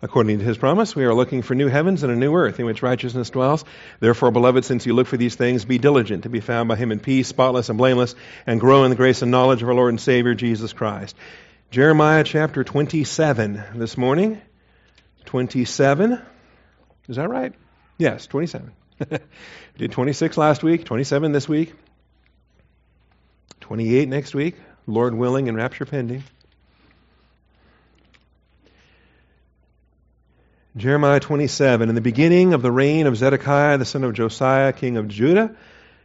According to his promise, we are looking for new heavens and a new earth in which righteousness dwells. Therefore, beloved, since you look for these things, be diligent to be found by him in peace, spotless and blameless, and grow in the grace and knowledge of our Lord and Savior, Jesus Christ. Jeremiah chapter 27 this morning. 27. Is that right? Yes, 27. we did 26 last week, 27 this week, 28 next week, Lord willing, and rapture pending. Jeremiah 27. In the beginning of the reign of Zedekiah, the son of Josiah, king of Judah,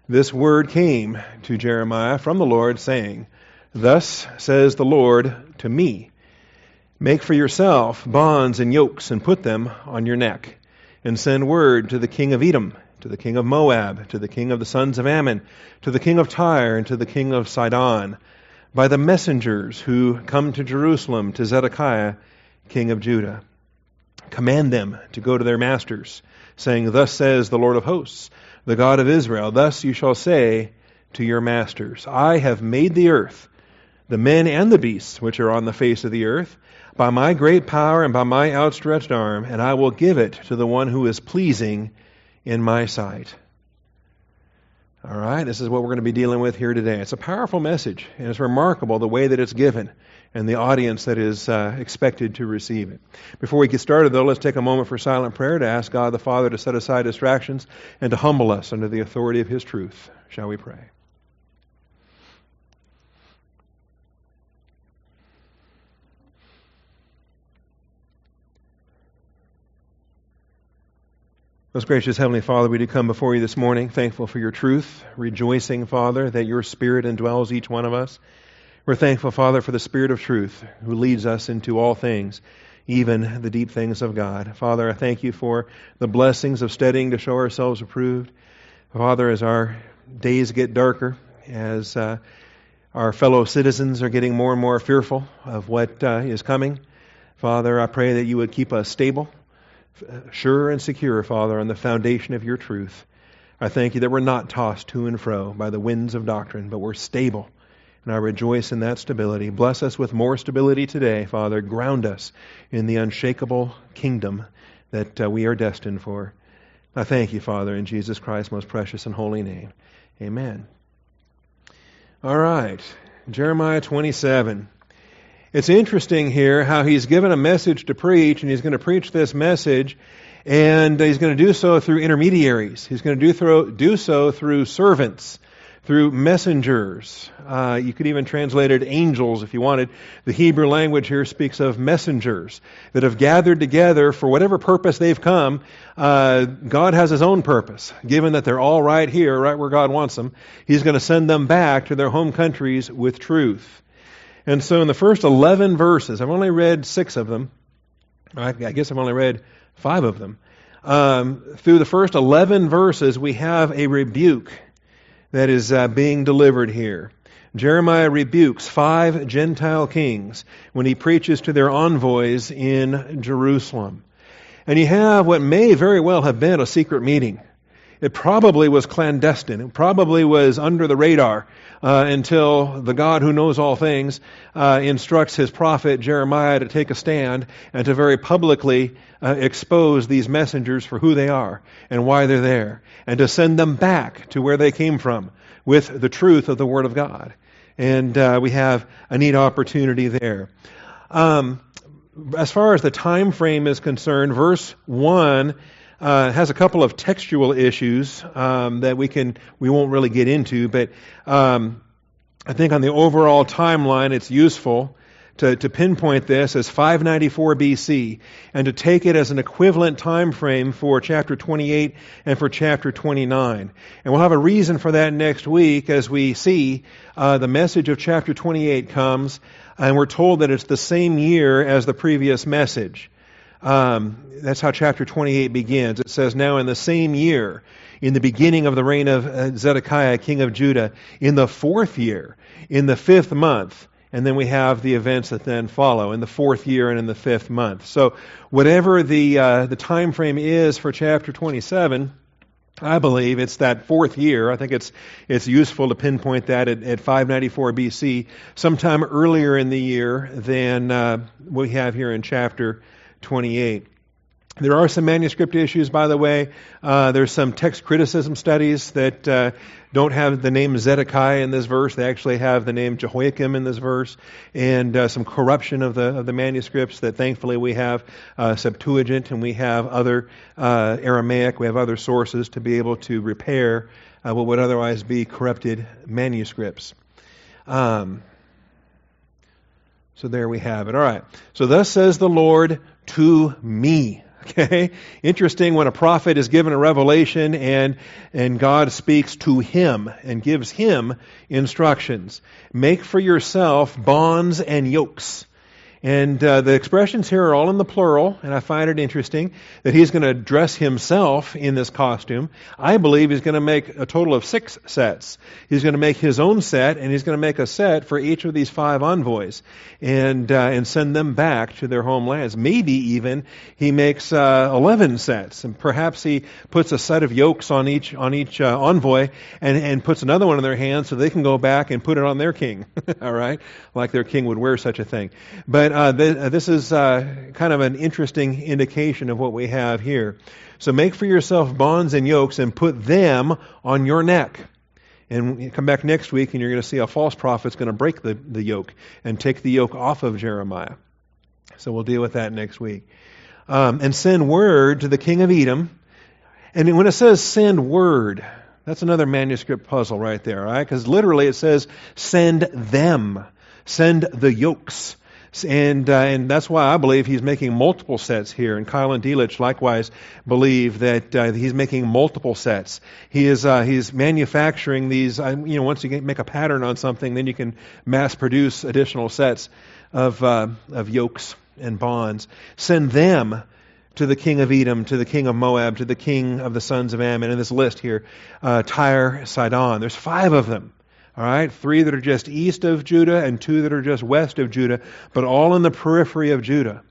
this word came to Jeremiah from the Lord, saying, Thus says the Lord to me Make for yourself bonds and yokes, and put them on your neck, and send word to the king of Edom, to the king of Moab, to the king of the sons of Ammon, to the king of Tyre, and to the king of Sidon, by the messengers who come to Jerusalem, to Zedekiah, king of Judah command them to go to their masters, saying, Thus says the Lord of hosts, the God of Israel, Thus you shall say to your masters, I have made the earth, the men and the beasts which are on the face of the earth, by my great power and by my outstretched arm, and I will give it to the one who is pleasing in my sight. All right, this is what we're going to be dealing with here today. It's a powerful message, and it's remarkable the way that it's given and the audience that is uh, expected to receive it. Before we get started, though, let's take a moment for silent prayer to ask God the Father to set aside distractions and to humble us under the authority of His truth. Shall we pray? Most gracious Heavenly Father, we do come before you this morning, thankful for your truth, rejoicing, Father, that your Spirit indwells each one of us. We're thankful, Father, for the Spirit of truth who leads us into all things, even the deep things of God. Father, I thank you for the blessings of studying to show ourselves approved. Father, as our days get darker, as uh, our fellow citizens are getting more and more fearful of what uh, is coming, Father, I pray that you would keep us stable, sure, and secure, Father, on the foundation of your truth. I thank you that we're not tossed to and fro by the winds of doctrine, but we're stable and I rejoice in that stability. Bless us with more stability today, Father. Ground us in the unshakable kingdom that uh, we are destined for. I thank you, Father, in Jesus Christ's most precious and holy name. Amen. All right, Jeremiah 27. It's interesting here how he's given a message to preach, and he's going to preach this message, and he's going to do so through intermediaries. He's going to do, through, do so through servants through messengers. Uh, you could even translate it angels if you wanted. The Hebrew language here speaks of messengers that have gathered together for whatever purpose they've come. Uh, God has His own purpose. Given that they're all right here, right where God wants them, He's going to send them back to their home countries with truth. And so in the first 11 verses, I've only read six of them. I guess I've only read five of them. Um, through the first 11 verses, we have a rebuke that is uh, being delivered here. Jeremiah rebukes five Gentile kings when he preaches to their envoys in Jerusalem. And you have what may very well have been a secret meeting. It probably was clandestine. It probably was under the radar uh, until the God who knows all things uh, instructs his prophet Jeremiah to take a stand and to very publicly uh, expose these messengers for who they are and why they're there, and to send them back to where they came from with the truth of the Word of God. And uh, we have a neat opportunity there. Um, as far as the time frame is concerned, verse one uh, has a couple of textual issues um, that we can we won't really get into, but um, I think on the overall timeline, it's useful to, to pinpoint this as 594 BC and to take it as an equivalent time frame for chapter 28 and for chapter 29. And we'll have a reason for that next week as we see uh, the message of chapter 28 comes and we're told that it's the same year as the previous message. Um, that's how chapter 28 begins. It says, Now in the same year, in the beginning of the reign of uh, Zedekiah, king of Judah, in the fourth year, in the fifth month, and then we have the events that then follow in the fourth year and in the fifth month. So whatever the uh, the time frame is for chapter 27, I believe it's that fourth year. I think it's it's useful to pinpoint that at, at 594 BC, sometime earlier in the year than uh, we have here in chapter 28. There are some manuscript issues, by the way. Uh, there's some text criticism studies that uh, don't have the name Zedekiah in this verse. They actually have the name Jehoiakim in this verse, and uh, some corruption of the of the manuscripts. That thankfully we have uh, Septuagint and we have other uh, Aramaic. We have other sources to be able to repair uh, what would otherwise be corrupted manuscripts. Um, so there we have it. All right. So thus says the Lord to me. Okay? Interesting when a prophet is given a revelation and, and God speaks to him and gives him instructions. Make for yourself bonds and yokes. And uh, the expressions here are all in the plural, and I find it interesting that he's going to dress himself in this costume. I believe he's going to make a total of six sets. He's going to make his own set, and he's going to make a set for each of these five envoys, and uh, and send them back to their homelands. Maybe even he makes uh, eleven sets, and perhaps he puts a set of yokes on each on each uh, envoy, and and puts another one in their hands so they can go back and put it on their king. All right, like their king would wear such a thing, but uh, th- uh, this is uh, kind of an interesting indication of what we have here. So make for yourself bonds and yokes and put them on your neck. And come back next week and you're going to see a false prophet's going to break the, the yoke and take the yoke off of Jeremiah. So we'll deal with that next week. Um, and send word to the king of Edom. And when it says send word, that's another manuscript puzzle right there, right? Because literally it says send them, send the yokes. And, uh, and that's why I believe he's making multiple sets here. And Keil and Delitzsch likewise believe that uh, he's making multiple sets. He is uh, he's manufacturing these. Uh, you know, once you make a pattern on something, then you can mass produce additional sets of uh, of yokes and bonds. Send them to the king of Edom, to the king of Moab, to the king of the sons of Ammon. In this list here, uh, Tyre, Sidon. There's five of them. All right, three that are just east of Judah and two that are just west of Judah, but all in the periphery of Judah.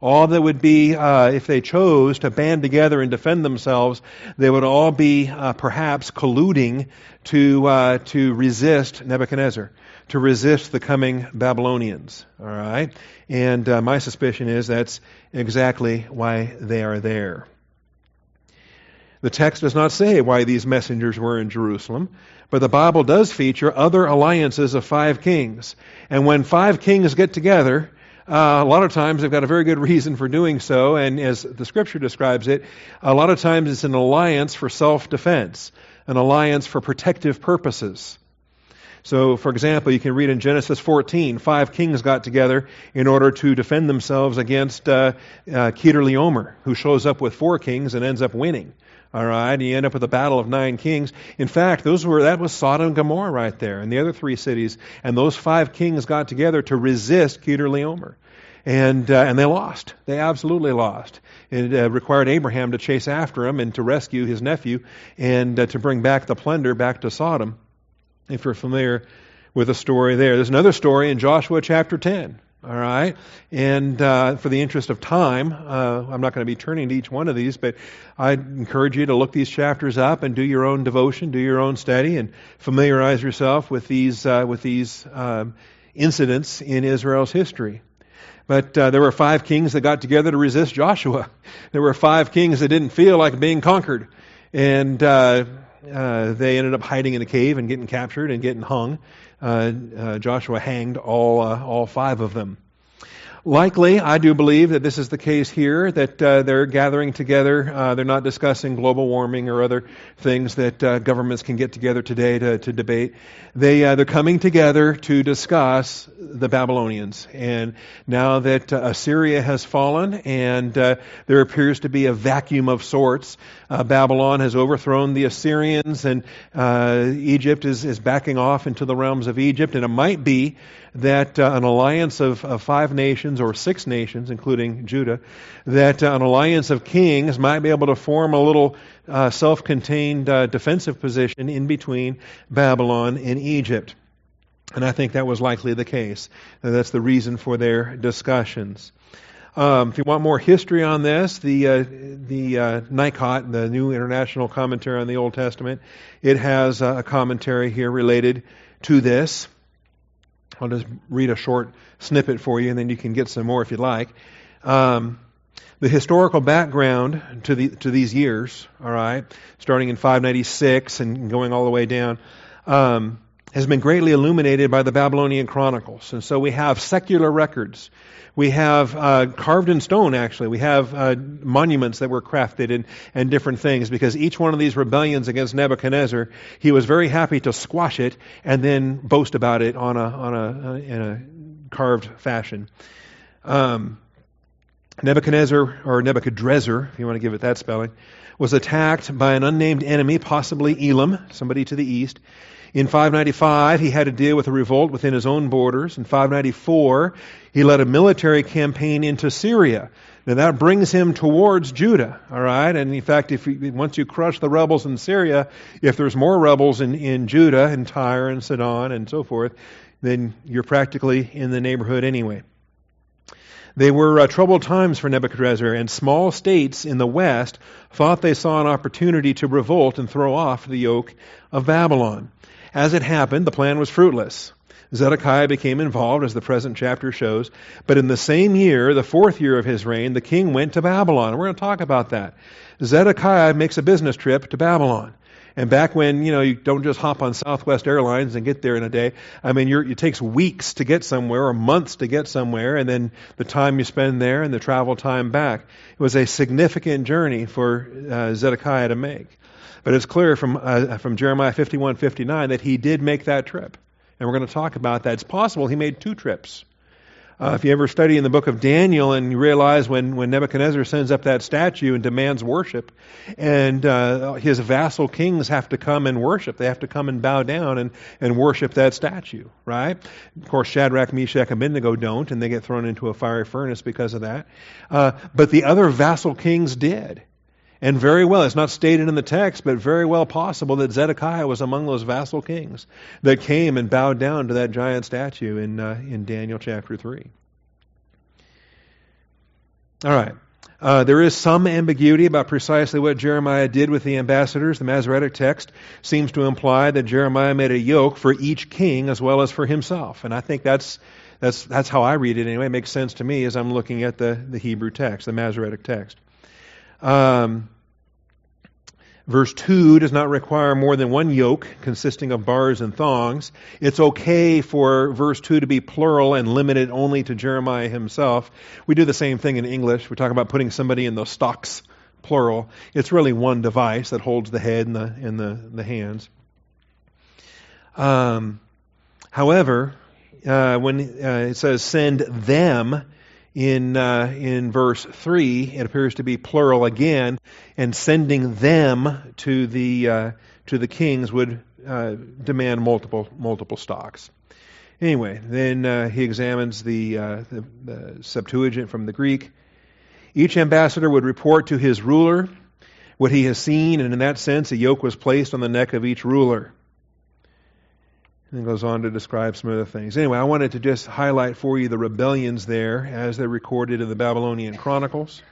All that would be, uh, if they chose to band together and defend themselves, they would all be uh, perhaps colluding to uh, to resist Nebuchadnezzar, to resist the coming Babylonians. All right, and uh, my suspicion is that's exactly why they are there. The text does not say why these messengers were in Jerusalem, but the Bible does feature other alliances of five kings. And when five kings get together, uh, a lot of times they've got a very good reason for doing so, and as the scripture describes it, a lot of times it's an alliance for self defense, an alliance for protective purposes. So, for example, you can read in Genesis 14, five kings got together in order to defend themselves against uh, uh, who shows up with four kings and ends up winning. All right, you end up with a battle of nine kings. In fact, those were that was Sodom and Gomorrah right there, and the other three cities. And those five kings got together to resist Chedorlaomer, and uh, and they lost. They absolutely lost. It uh, required Abraham to chase after him and to rescue his nephew and uh, to bring back the plunder back to Sodom. If you're familiar with the story there, there's another story in Joshua chapter 10 all right? And uh, for the interest of time, uh, I'm not going to be turning to each one of these, but I encourage you to look these chapters up and do your own devotion, do your own study, and familiarize yourself with these uh, with these um, incidents in Israel's history. But uh, there were five kings that got together to resist Joshua. There were five kings that didn't feel like being conquered, and uh, they ended up hiding in a cave and getting captured and getting hung. Uh, uh, Joshua hanged all uh, all five of them. Likely, I do believe that this is the case here, that uh, they're gathering together. They're not discussing global warming or other things that governments can get together today to, to debate. They, they're coming together to discuss the Babylonians. And now that Assyria has fallen and there appears to be a vacuum of sorts, Babylon has overthrown the Assyrians and Egypt is, is backing off into the realms of Egypt. And it might be that uh, an alliance of, of, five nations or six nations, including Judah, that uh, an alliance of kings might be able to form a little uh, self contained uh, defensive position in between Babylon and Egypt. And I think that was likely the case. That's the reason for their discussions. Um, if you want more history on this, the uh, the uh, NICOT, the New International Commentary on the Old Testament, it has a commentary here related to this. I'll just read a short snippet for you, and then you can get some more if you'd like. Um, The historical background to, the, to these years, all right, starting in 596 and going all the way down, um, has been greatly illuminated by the Babylonian Chronicles. And so we have secular records. We have uh, carved in stone, actually. We have uh, monuments that were crafted and, and different things because each one of these rebellions against Nebuchadnezzar, he was very happy to squash it and then boast about it on a, on a, in a carved fashion. Um, Nebuchadnezzar, or Nebuchadrezzar, if you want to give it that spelling, was attacked by an unnamed enemy, possibly Elam, somebody to the east. In 595, he had to deal with a revolt within his own borders. In 594, he led a military campaign into Syria. Now that brings him towards Judah, all right? And in fact, if once you crush the rebels in Syria, if there's more rebels in, in Judah and Tyre and Sidon and so forth, then you're practically in the neighborhood anyway. They were uh, troubled times for Nebuchadnezzar, and small states in the west thought they saw an opportunity to revolt and throw off the yoke of Babylon. As it happened, the plan was fruitless. Zedekiah became involved, as the present chapter shows. But in the same year, the fourth year of his reign, the king went to Babylon. We're going to talk about that. Zedekiah makes a business trip to Babylon. And back when, you know, you don't just hop on Southwest Airlines and get there in a day. I mean, it takes weeks to get somewhere or months to get somewhere, and then the time you spend there and the travel time back. It was a significant journey for uh, Zedekiah to make. But it's clear from, uh, from Jeremiah 51 59 that he did make that trip. And we're going to talk about that. It's possible he made two trips. Uh, if you ever study in the book of Daniel and you realize when, when Nebuchadnezzar sends up that statue and demands worship, and uh, his vassal kings have to come and worship, they have to come and bow down and, and worship that statue, right? Of course, Shadrach, Meshach, and Abednego don't, and they get thrown into a fiery furnace because of that. Uh, but the other vassal kings did. And very well, it's not stated in the text, but very well possible that Zedekiah was among those vassal kings that came and bowed down to that giant statue in, uh, in Daniel chapter 3. All right. Uh, there is some ambiguity about precisely what Jeremiah did with the ambassadors. The Masoretic text seems to imply that Jeremiah made a yoke for each king as well as for himself. And I think that's, that's, that's how I read it anyway. It makes sense to me as I'm looking at the, the Hebrew text, the Masoretic text. Um, Verse 2 does not require more than one yoke consisting of bars and thongs. It's okay for verse 2 to be plural and limited only to Jeremiah himself. We do the same thing in English. We talk about putting somebody in the stocks, plural. It's really one device that holds the head and the, and the, the hands. Um, however, uh, when uh, it says send them, in, uh, in verse 3, it appears to be plural again, and sending them to the, uh, to the kings would uh, demand multiple, multiple stocks. Anyway, then uh, he examines the, uh, the, the Septuagint from the Greek. Each ambassador would report to his ruler what he has seen, and in that sense, a yoke was placed on the neck of each ruler and then goes on to describe some other things. Anyway, I wanted to just highlight for you the rebellions there as they're recorded in the Babylonian Chronicles.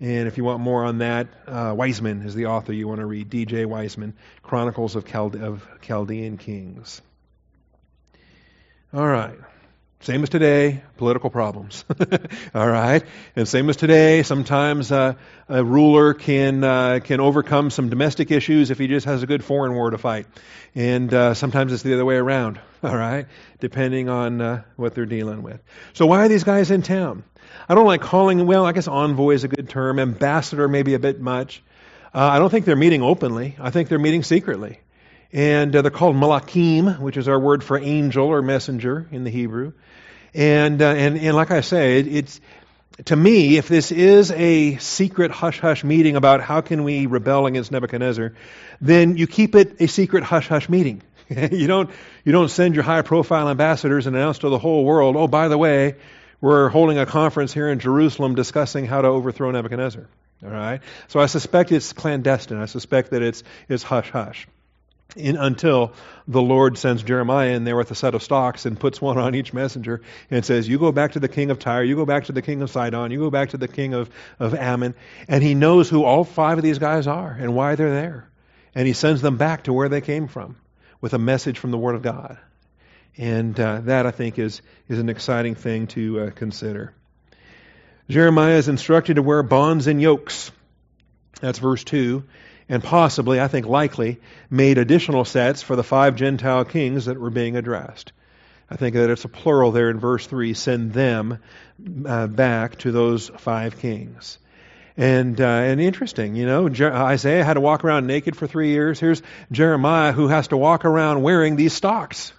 And if you want more on that, uh, Wiseman is the author you want to read, D.J. Wiseman, Chronicles of, Chald- of Chaldean Kings. All right. Same as today, political problems. All right, and same as today. Sometimes uh, a ruler can uh, can overcome some domestic issues if he just has a good foreign war to fight, and uh, sometimes it's the other way around. All right, depending on uh, what they're dealing with. So why are these guys in town? I don't like calling. Well, I guess envoy is a good term. Ambassador maybe a bit much. Uh, I don't think they're meeting openly. I think they're meeting secretly. And uh, they're called malakim, which is our word for angel or messenger in the Hebrew. And, uh, and, and like I say, it, it's, to me, if this is a secret hush hush meeting about how can we rebel against Nebuchadnezzar, then you keep it a secret hush hush meeting. you don't you don't send your high profile ambassadors and announce to the whole world, oh by the way, we're holding a conference here in Jerusalem discussing how to overthrow Nebuchadnezzar. All right. So I suspect it's clandestine. I suspect that it's it's hush hush in, until the Lord sends Jeremiah in there with a set of stocks and puts one on each messenger and says, You go back to the king of Tyre, you go back to the king of Sidon, you go back to the king of, of Ammon. And he knows who all five of these guys are and why they're there. And he sends them back to where they came from with a message from the Word of God. And uh, that, I think, is, is an exciting thing to uh, consider. Jeremiah is instructed to wear bonds and yokes. That's verse 2. And possibly, I think likely, made additional sets for the five Gentile kings that were being addressed. I think that it's a plural there in verse 3 send them uh, back to those five kings. And uh, and interesting, you know, Jer- Isaiah had to walk around naked for three years. Here's Jeremiah who has to walk around wearing these stocks.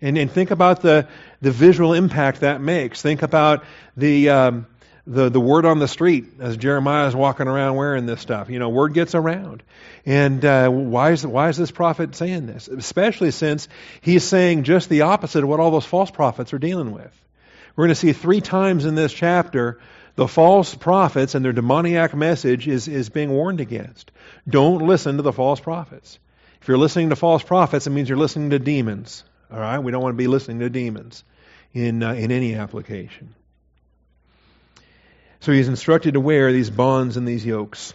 And, and think about the the visual impact that makes. Think about the um, the, the word on the street as Jeremiah is walking around wearing this stuff. You know, word gets around. And uh, why, is, why is this prophet saying this? Especially since he's saying just the opposite of what all those false prophets are dealing with. We're going to see three times in this chapter the false prophets and their demoniac message is, is being warned against. Don't listen to the false prophets. If you're listening to false prophets, it means you're listening to demons. All right? We don't want to be listening to demons in, uh, in any application. So he's instructed to wear these bonds and these yokes.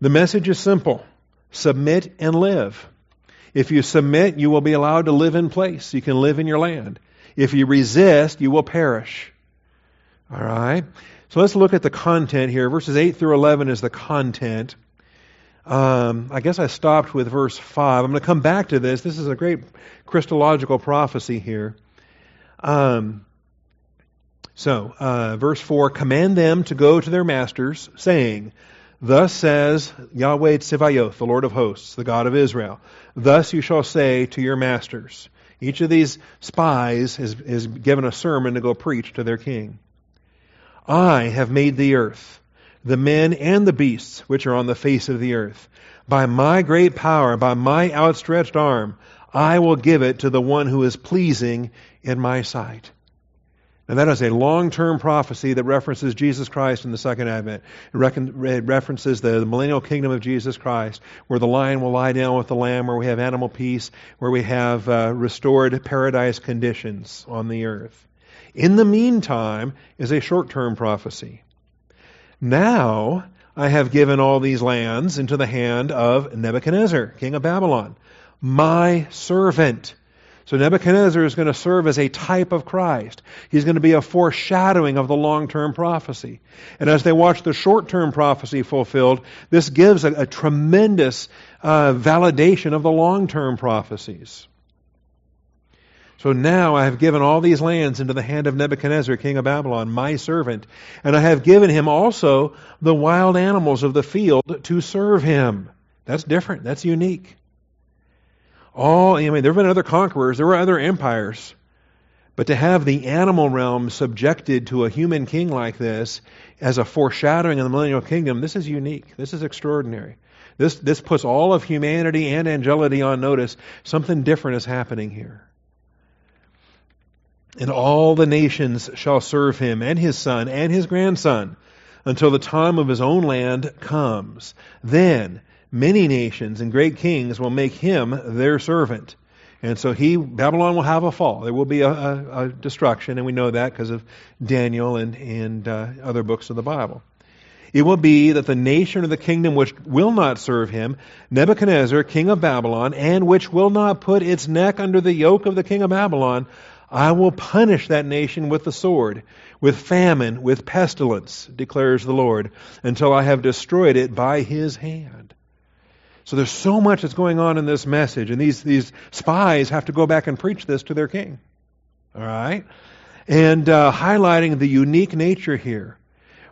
The message is simple submit and live. If you submit, you will be allowed to live in place. You can live in your land. If you resist, you will perish. All right? So let's look at the content here. Verses 8 through 11 is the content. Um, I guess I stopped with verse 5. I'm going to come back to this. This is a great Christological prophecy here. Um, so, uh, verse 4 Command them to go to their masters, saying, Thus says Yahweh Tsevayoth, the Lord of hosts, the God of Israel. Thus you shall say to your masters. Each of these spies is, is given a sermon to go preach to their king. I have made the earth, the men and the beasts which are on the face of the earth. By my great power, by my outstretched arm, I will give it to the one who is pleasing in my sight. And that is a long term prophecy that references Jesus Christ in the second advent. It references the millennial kingdom of Jesus Christ, where the lion will lie down with the lamb, where we have animal peace, where we have uh, restored paradise conditions on the earth. In the meantime is a short term prophecy. Now I have given all these lands into the hand of Nebuchadnezzar, king of Babylon, my servant so Nebuchadnezzar is going to serve as a type of Christ. He's going to be a foreshadowing of the long term prophecy. And as they watch the short term prophecy fulfilled, this gives a, a tremendous uh, validation of the long term prophecies. So now I have given all these lands into the hand of Nebuchadnezzar, king of Babylon, my servant, and I have given him also the wild animals of the field to serve him. That's different. That's unique. All, I mean, there have been other conquerors, there were other empires. But to have the animal realm subjected to a human king like this as a foreshadowing of the millennial kingdom, this is unique. This is extraordinary. This, this puts all of humanity and angelity on notice. Something different is happening here. And all the nations shall serve him and his son and his grandson until the time of his own land comes. Then many nations and great kings will make him their servant. And so he, Babylon will have a fall. There will be a, a, a destruction, and we know that because of Daniel and, and uh, other books of the Bible. It will be that the nation or the kingdom which will not serve him, Nebuchadnezzar, king of Babylon, and which will not put its neck under the yoke of the king of Babylon, I will punish that nation with the sword, with famine, with pestilence, declares the Lord, until I have destroyed it by his hand. So there's so much that's going on in this message, and these, these spies have to go back and preach this to their king. All right? And uh, highlighting the unique nature here,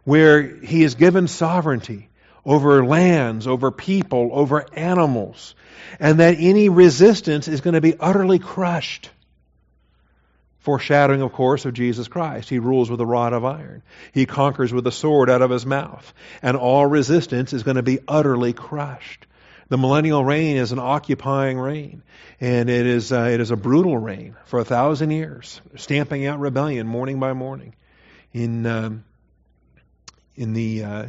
where he is given sovereignty over lands, over people, over animals, and that any resistance is going to be utterly crushed. Foreshadowing, of course, of Jesus Christ. He rules with a rod of iron. He conquers with a sword out of his mouth. And all resistance is going to be utterly crushed. The millennial reign is an occupying reign, and it is uh, it is a brutal reign for a thousand years, stamping out rebellion morning by morning. In um, in the uh,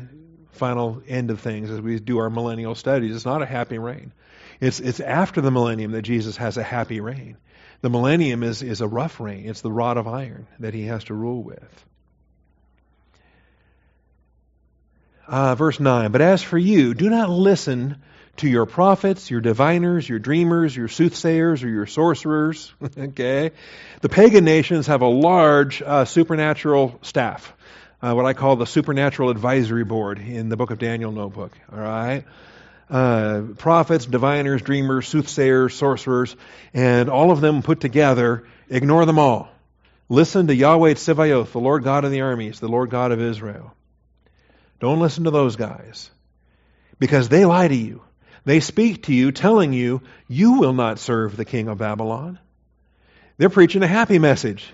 final end of things, as we do our millennial studies, it's not a happy reign. It's it's after the millennium that Jesus has a happy reign. The millennium is is a rough reign. It's the rod of iron that he has to rule with. Uh, verse 9, but as for you, do not listen to your prophets, your diviners, your dreamers, your soothsayers, or your sorcerers. okay? The pagan nations have a large uh, supernatural staff. uh, what I call the supernatural advisory board in the book of Daniel notebook. All right? Uh, prophets, diviners, dreamers, soothsayers, sorcerers, and all of them put together, ignore them all. Listen to Yahweh Tsevaoth, the Lord God of the armies, the Lord God of Israel. Don't listen to those guys because they lie to you. They speak to you telling you you will not serve the king of Babylon. They're preaching a happy message.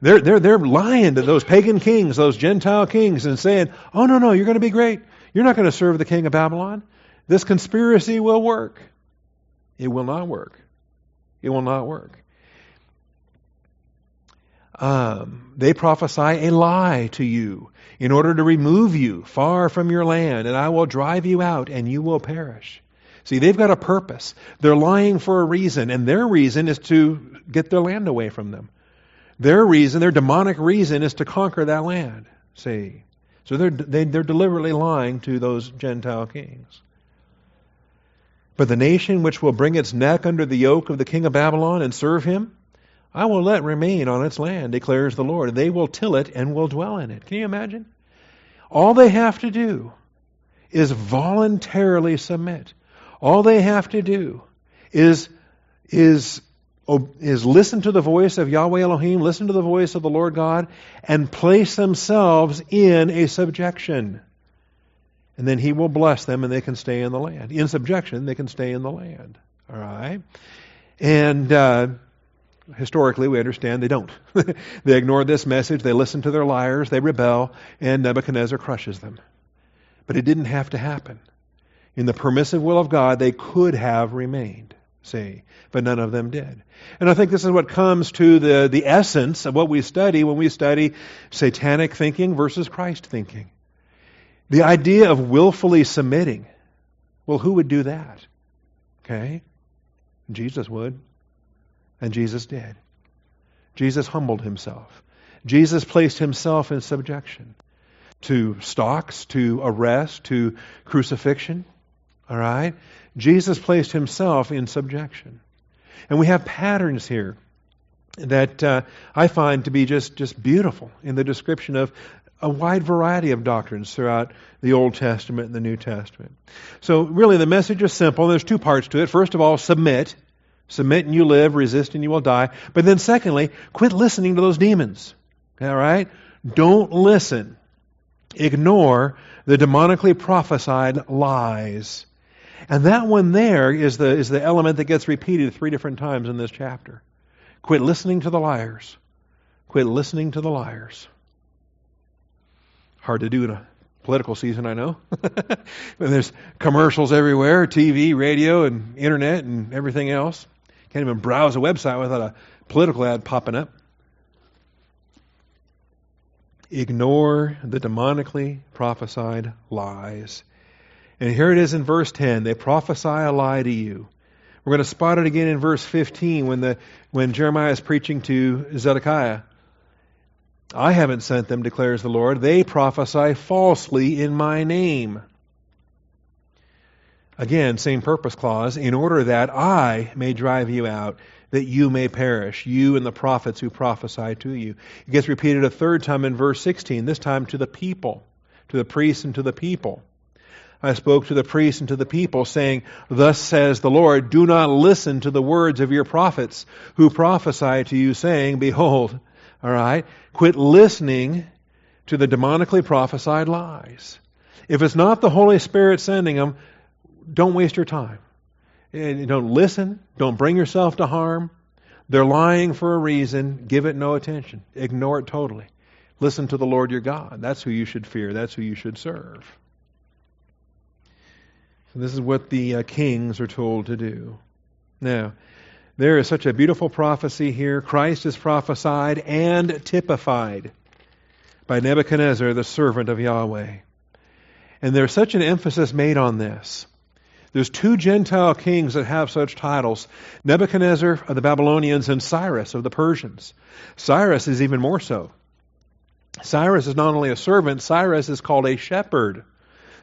They're, they're, they're lying to those pagan kings, those Gentile kings, and saying, oh, no, no, you're going to be great. You're not going to serve the king of Babylon. This conspiracy will work. It will not work. It will not work. Um, they prophesy a lie to you in order to remove you far from your land, and I will drive you out, and you will perish. See, they've got a purpose. They're lying for a reason, and their reason is to get their land away from them. Their reason, their demonic reason, is to conquer that land. See? So they're, they, are they are deliberately lying to those Gentile kings. But the nation which will bring its neck under the yoke of the king of Babylon and serve him, I will let remain on its land, declares the Lord. They will till it and will dwell in it. Can you imagine? All they have to do is voluntarily submit. All they have to do is, is, is listen to the voice of Yahweh Elohim, listen to the voice of the Lord God, and place themselves in a subjection. And then He will bless them and they can stay in the land. In subjection, they can stay in the land. All right? And, uh, historically, we understand they don't. they ignore this message, they listen to their liars, they rebel, and Nebuchadnezzar crushes them. But it didn't have to happen. In the permissive will of God, they could have remained, see, but none of them did. And I think this is what comes to the, the essence of what we study when we study satanic thinking versus Christ thinking. The idea of willfully submitting. Well, who would do that? Okay? Jesus would. And Jesus did. Jesus humbled himself. Jesus placed himself in subjection to stocks, to arrest, to crucifixion. All right? Jesus placed himself in subjection. And we have patterns here that uh, I find to be just, just beautiful in the description of a wide variety of doctrines throughout the Old Testament and the New Testament. So, really, the message is simple. There's two parts to it. First of all, submit. Submit and you live, resist and you will die. But then, secondly, quit listening to those demons. All right? Don't listen. Ignore the demonically prophesied lies. And that one there is the, is the element that gets repeated three different times in this chapter. Quit listening to the liars. Quit listening to the liars. Hard to do in a political season, I know. When there's commercials everywhere TV, radio, and internet, and everything else. Can't even browse a website without a political ad popping up. Ignore the demonically prophesied lies. And here it is in verse 10. They prophesy a lie to you. We're going to spot it again in verse 15 when, the, when Jeremiah is preaching to Zedekiah. I haven't sent them, declares the Lord. They prophesy falsely in my name. Again, same purpose clause, in order that I may drive you out, that you may perish, you and the prophets who prophesy to you. It gets repeated a third time in verse 16, this time to the people, to the priests and to the people. I spoke to the priests and to the people, saying, Thus says the Lord, do not listen to the words of your prophets who prophesy to you, saying, Behold, all right, quit listening to the demonically prophesied lies. If it's not the Holy Spirit sending them, don't waste your time. And don't listen. Don't bring yourself to harm. They're lying for a reason. Give it no attention. Ignore it totally. Listen to the Lord your God. That's who you should fear. That's who you should serve. So this is what the uh, kings are told to do. Now, there is such a beautiful prophecy here. Christ is prophesied and typified by Nebuchadnezzar, the servant of Yahweh. And there's such an emphasis made on this. There's two Gentile kings that have such titles Nebuchadnezzar of the Babylonians and Cyrus of the Persians. Cyrus is even more so. Cyrus is not only a servant, Cyrus is called a shepherd.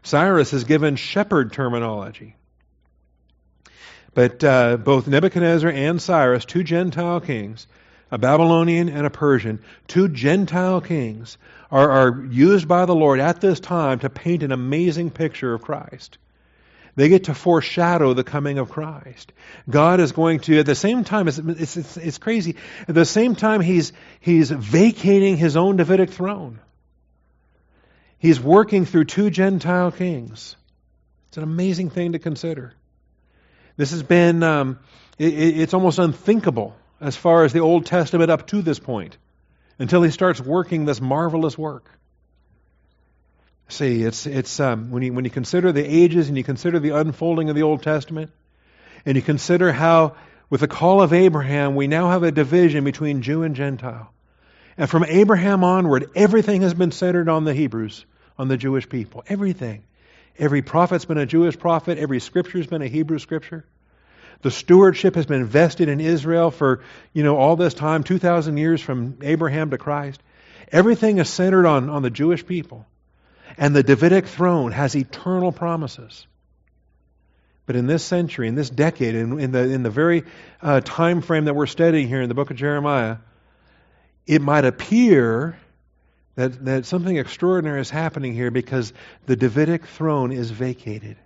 Cyrus is given shepherd terminology. But uh, both Nebuchadnezzar and Cyrus, two Gentile kings, a Babylonian and a Persian, two Gentile kings, are, are used by the Lord at this time to paint an amazing picture of Christ. They get to foreshadow the coming of Christ. God is going to, at the same time, it's, it's, it's, crazy, at the same time, he's, he's vacating his own Davidic throne. He's working through two Gentile kings. It's an amazing thing to consider. This has been, um, it, it's almost unthinkable as far as the Old Testament up to this point until he starts working this marvelous work. See, it's, it's um, when, you, when you consider the ages and you consider the unfolding of the Old Testament, and you consider how, with the call of Abraham, we now have a division between Jew and Gentile. And from Abraham onward, everything has been centered on the Hebrews, on the Jewish people. Everything. Every prophet's been a Jewish prophet, every scripture's been a Hebrew scripture. The stewardship has been vested in Israel for, you know, all this time, 2,000 years from Abraham to Christ. Everything is centered on, on the Jewish people. And the Davidic throne has eternal promises. But in this century, in this decade, in, in the, in the very uh, time frame that we're studying here in the book of Jeremiah, it might appear that, that something extraordinary is happening here because the Davidic throne is vacated.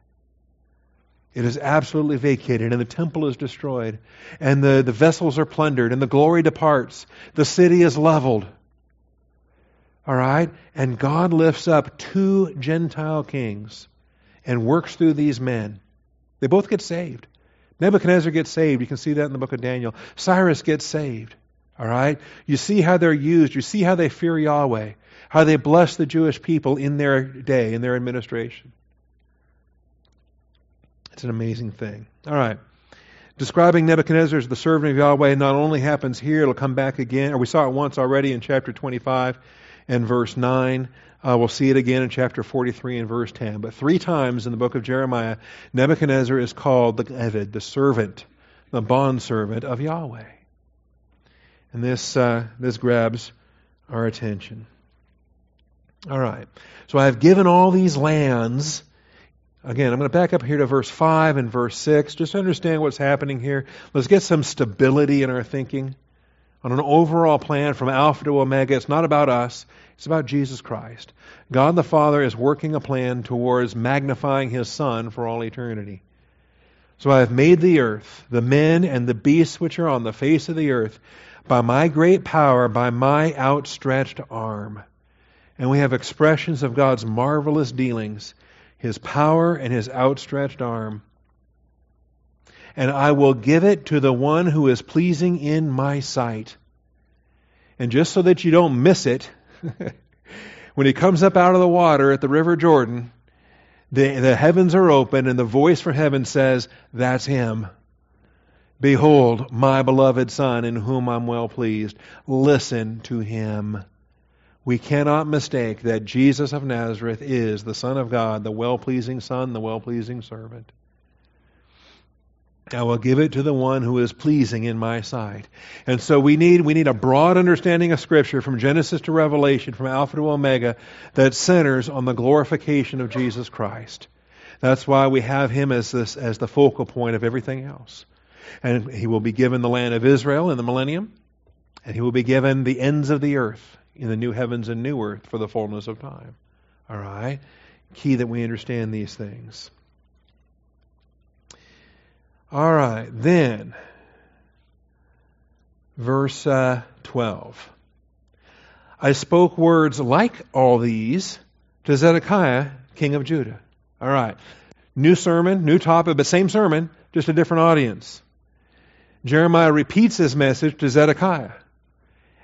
It is absolutely vacated, and the temple is destroyed, and the, the vessels are plundered, and the glory departs. The city is leveled. All right? And God lifts up two Gentile kings and works through these men. They both get saved. Nebuchadnezzar gets saved. You can see that in the book of Daniel. Cyrus gets saved. All right? You see how they're used. You see how they fear Yahweh, how they bless the Jewish people in their day, in their administration. It's an amazing thing. All right. Describing Nebuchadnezzar as the servant of Yahweh not only happens here, it'll come back again, or we saw it once already in chapter 25 and verse 9. Uh, we'll see it again in chapter 43 and verse 10. But three times in the book of Jeremiah, Nebuchadnezzar is called the Eved, the servant, the bondservant of Yahweh. And this, uh, this grabs our attention. All right. So I have given all these lands Again, I'm going to back up here to verse 5 and verse 6 just understand what's happening here. Let's get some stability in our thinking on an overall plan from Alpha to Omega. It's not about us, it's about Jesus Christ. God the Father is working a plan towards magnifying His Son for all eternity. So I have made the earth, the men and the beasts which are on the face of the earth, by my great power, by my outstretched arm. And we have expressions of God's marvelous dealings his power and his outstretched arm. And I will give it to the one who is pleasing in my sight. And just so that you don't miss it, when he comes up out of the water at the River Jordan, the, the heavens are open, and the voice from heaven says, That's him. Behold, my beloved Son, in whom I'm well pleased. Listen to him we cannot mistake that Jesus of Nazareth is the Son of God, the well pleasing Son, the well pleasing servant. I will give it to the one who is pleasing in my sight. And so we need, we need a broad understanding of Scripture from Genesis to Revelation, from Alpha to Omega, that centers on the glorification of Jesus Christ. That's why we have him as, this, as the focal point of everything else. And he will be given the land of Israel in the millennium, and he will be given the ends of the earth in the new heavens and new earth for the fullness of time. All right? Key that we understand these things. All right, then, verse uh, 12. I spoke words like all these to Zedekiah, king of Judah. All right. New sermon, new topic, but same sermon, just a different audience. Jeremiah repeats his message to Zedekiah.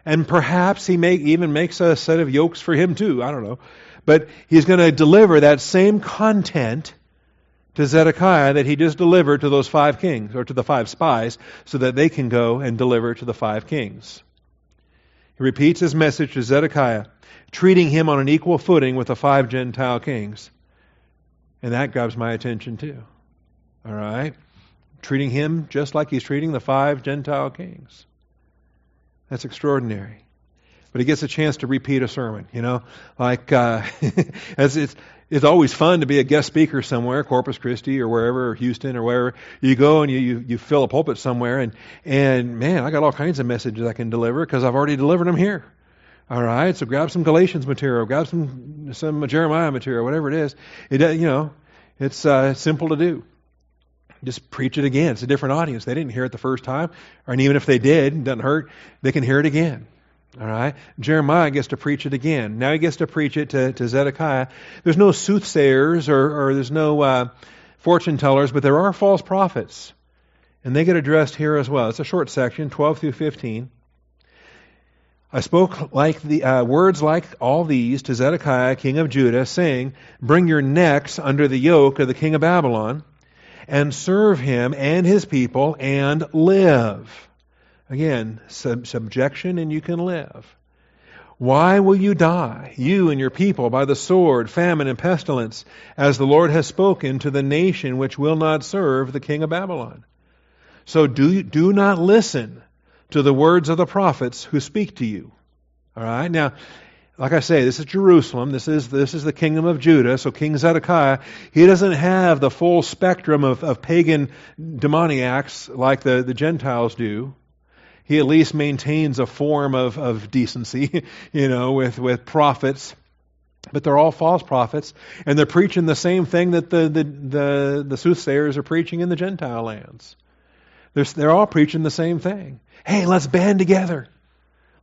And perhaps he may, even makes a set of yokes for him too. I don't know. But he's going to deliver that same content to Zedekiah that he just delivered to those five kings, or to the five spies, so that they can go and deliver to the five kings. He repeats his message to Zedekiah, treating him on an equal footing with the five Gentile kings. And that grabs my attention too. All right? Treating him just like he's treating the five Gentile kings. That's extraordinary. But he gets a chance to repeat a sermon, you know, like uh, as it's it's always fun to be a guest speaker somewhere, Corpus Christi or wherever, or Houston or wherever. You go and you, you, you fill a pulpit somewhere, and, and man, I got all kinds of messages I can deliver because I've already delivered them here. All right, so grab some Galatians material, grab some some Jeremiah material, whatever it is. It you know, it's uh, simple to do. Just preach it again. It's a different audience. They didn't hear it the first time, and even if they did, it doesn't hurt. They can hear it again. All right? Jeremiah gets to preach it again. Now he gets to preach it to, to Zedekiah. There's no soothsayers or, or there's no uh, fortune tellers, but there are false prophets. And they get addressed here as well. It's a short section, 12 through 15. I spoke like the uh, words like all these to Zedekiah, king of Judah, saying, "Bring your necks under the yoke of the king of Babylon, and serve him and his people, and live." Again, sub- subjection and you can live. Why will you die, you and your people, by the sword, famine, and pestilence, as the Lord has spoken to the nation which will not serve the king of Babylon? So do, do not listen to the words of the prophets who speak to you. All right? Now, like I say, this is Jerusalem. This is, this is the kingdom of Judah. So King Zedekiah, he doesn't have the full spectrum of, of pagan demoniacs like the, the Gentiles do he at least maintains a form of, of decency, you know, with, with prophets. But they're all false prophets, and they're preaching the same thing that the, the, the, the soothsayers are preaching in the Gentile lands. They're, they're all preaching the same thing. Hey, let's band together.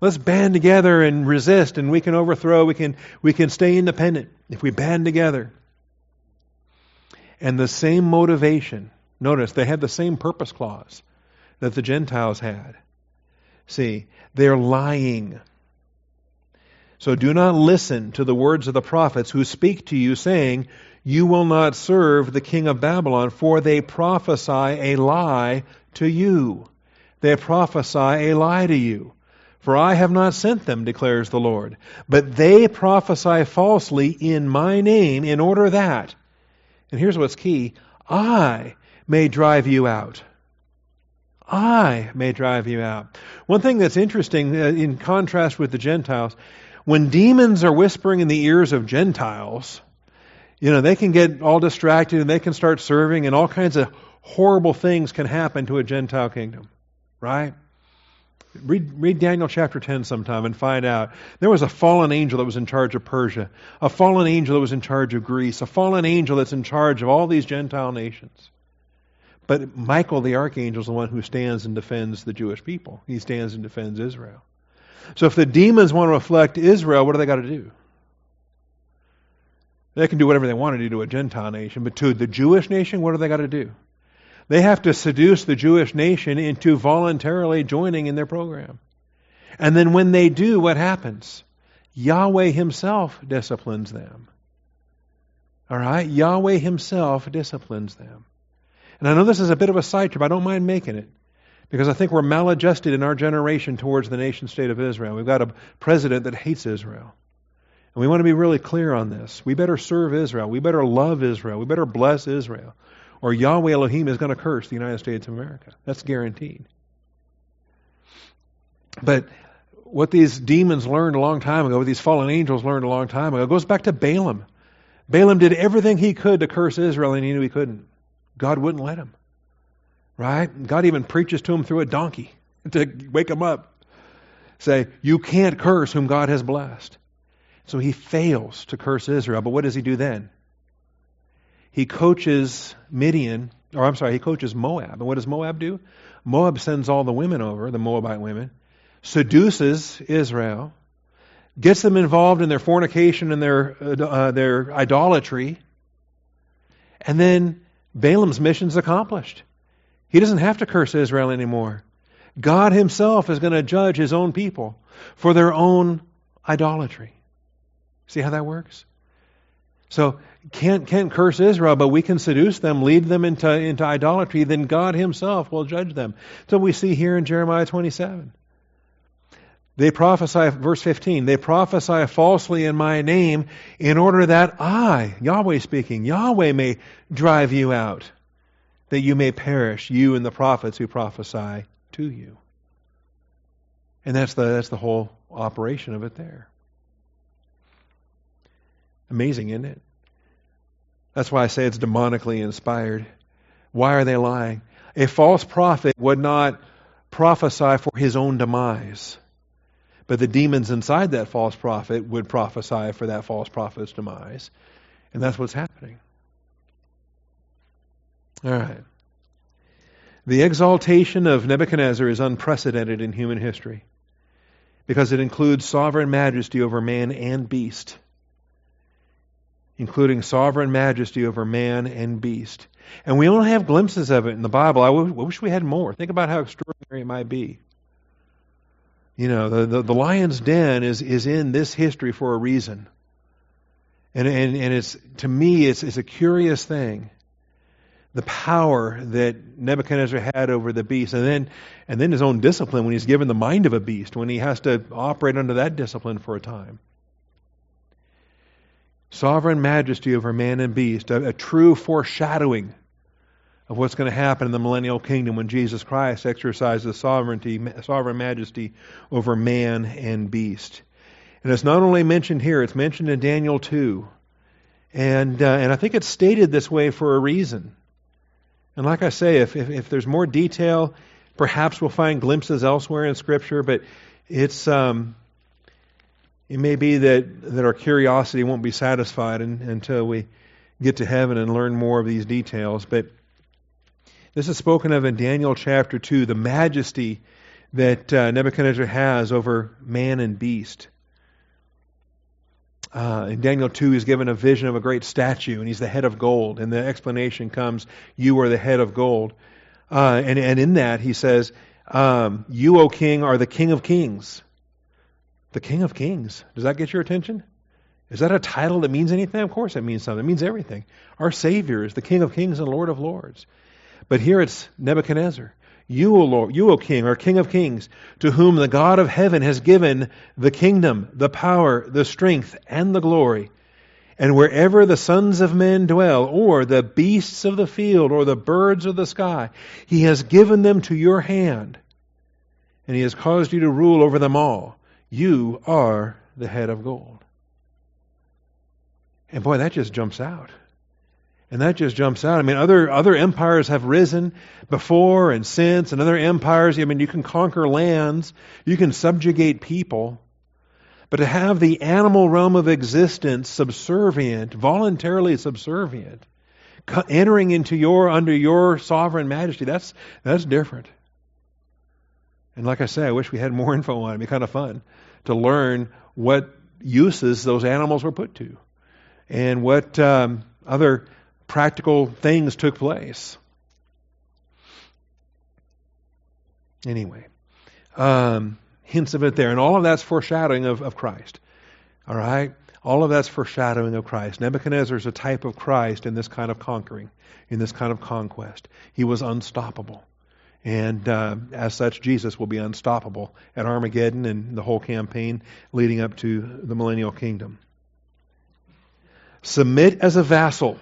Let's band together and resist, and we can overthrow, we can, we can stay independent if we band together. And the same motivation. Notice, they had the same purpose clause that the Gentiles had. See, they're lying. So do not listen to the words of the prophets who speak to you, saying, You will not serve the king of Babylon, for they prophesy a lie to you. They prophesy a lie to you. For I have not sent them, declares the Lord. But they prophesy falsely in my name, in order that, and here's what's key, I may drive you out. I may drive you out. One thing that's interesting, uh, in contrast with the Gentiles, when demons are whispering in the ears of Gentiles, you know, they can get all distracted and they can start serving, and all kinds of horrible things can happen to a Gentile kingdom, right? Read, read Daniel chapter 10 sometime and find out. There was a fallen angel that was in charge of Persia, a fallen angel that was in charge of Greece, a fallen angel that's in charge of all these Gentile nations. But Michael the archangel is the one who stands and defends the Jewish people. He stands and defends Israel. So if the demons want to reflect Israel, what do they got to do? They can do whatever they want to do to a Gentile nation, but to the Jewish nation, what do they got to do? They have to seduce the Jewish nation into voluntarily joining in their program. And then when they do, what happens? Yahweh Himself disciplines them. All right? Yahweh Himself disciplines them. And I know this is a bit of a side trip. I don't mind making it because I think we're maladjusted in our generation towards the nation state of Israel. We've got a president that hates Israel. And we want to be really clear on this. We better serve Israel. We better love Israel. We better bless Israel. Or Yahweh Elohim is going to curse the United States of America. That's guaranteed. But what these demons learned a long time ago, what these fallen angels learned a long time ago, goes back to Balaam. Balaam did everything he could to curse Israel, and he knew he couldn't. God wouldn't let him. Right? God even preaches to him through a donkey to wake him up. Say, you can't curse whom God has blessed. So he fails to curse Israel. But what does he do then? He coaches Midian, or I'm sorry, he coaches Moab. And what does Moab do? Moab sends all the women over, the Moabite women, seduces Israel, gets them involved in their fornication and their, uh, their idolatry, and then Balaam's mission's accomplished. He doesn't have to curse Israel anymore. God Himself is going to judge His own people for their own idolatry. See how that works? So can't can't curse Israel, but we can seduce them, lead them into, into idolatry, then God Himself will judge them. So we see here in Jeremiah 27. They prophesy, verse 15, they prophesy falsely in my name in order that I, Yahweh speaking, Yahweh may drive you out, that you may perish, you and the prophets who prophesy to you. And that's the, that's the whole operation of it there. Amazing, isn't it? That's why I say it's demonically inspired. Why are they lying? A false prophet would not prophesy for his own demise. But the demons inside that false prophet would prophesy for that false prophet's demise. And that's what's happening. All right. The exaltation of Nebuchadnezzar is unprecedented in human history because it includes sovereign majesty over man and beast, including sovereign majesty over man and beast. And we only have glimpses of it in the Bible. I wish we had more. Think about how extraordinary it might be. You know, the, the, the lion's den is, is in this history for a reason. And, and, and it's, to me, it's, it's a curious thing. The power that Nebuchadnezzar had over the beast, and then, and then his own discipline when he's given the mind of a beast, when he has to operate under that discipline for a time. Sovereign majesty over man and beast, a, a true foreshadowing of what's going to happen in the millennial kingdom when Jesus Christ exercises sovereignty, sovereign majesty over man and beast. And it's not only mentioned here, it's mentioned in Daniel 2. And, uh, and I think it's stated this way for a reason. And like I say, if, if, if, there's more detail, perhaps we'll find glimpses elsewhere in Scripture, but it's, um, it may be that, that our curiosity won't be satisfied in, until we get to heaven and learn more of these details. But this is spoken of in Daniel chapter 2, the majesty that uh, Nebuchadnezzar has over man and beast. Uh, in Daniel 2, he's given a vision of a great statue, and he's the head of gold. And the explanation comes, You are the head of gold. Uh, and, and in that, he says, um, You, O king, are the king of kings. The king of kings. Does that get your attention? Is that a title that means anything? Of course it means something. It means everything. Our Savior is the King of kings and Lord of lords. But here it's Nebuchadnezzar. You, O Lord, you, O King, are King of kings, to whom the God of heaven has given the kingdom, the power, the strength, and the glory. And wherever the sons of men dwell, or the beasts of the field, or the birds of the sky, he has given them to your hand, and he has caused you to rule over them all. You are the head of gold. And boy, that just jumps out. And that just jumps out. I mean, other, other empires have risen before and since, and other empires, I mean, you can conquer lands, you can subjugate people. But to have the animal realm of existence subservient, voluntarily subservient, entering into your, under your sovereign majesty, that's, that's different. And like I say, I wish we had more info on it. It'd be kind of fun to learn what uses those animals were put to and what um, other practical things took place. Anyway, um, hints of it there. And all of that's foreshadowing of, of Christ. All right? All of that's foreshadowing of Christ. Nebuchadnezzar is a type of Christ in this kind of conquering, in this kind of conquest. He was unstoppable. And uh, as such, Jesus will be unstoppable at Armageddon and the whole campaign leading up to the millennial kingdom. Submit as a vassal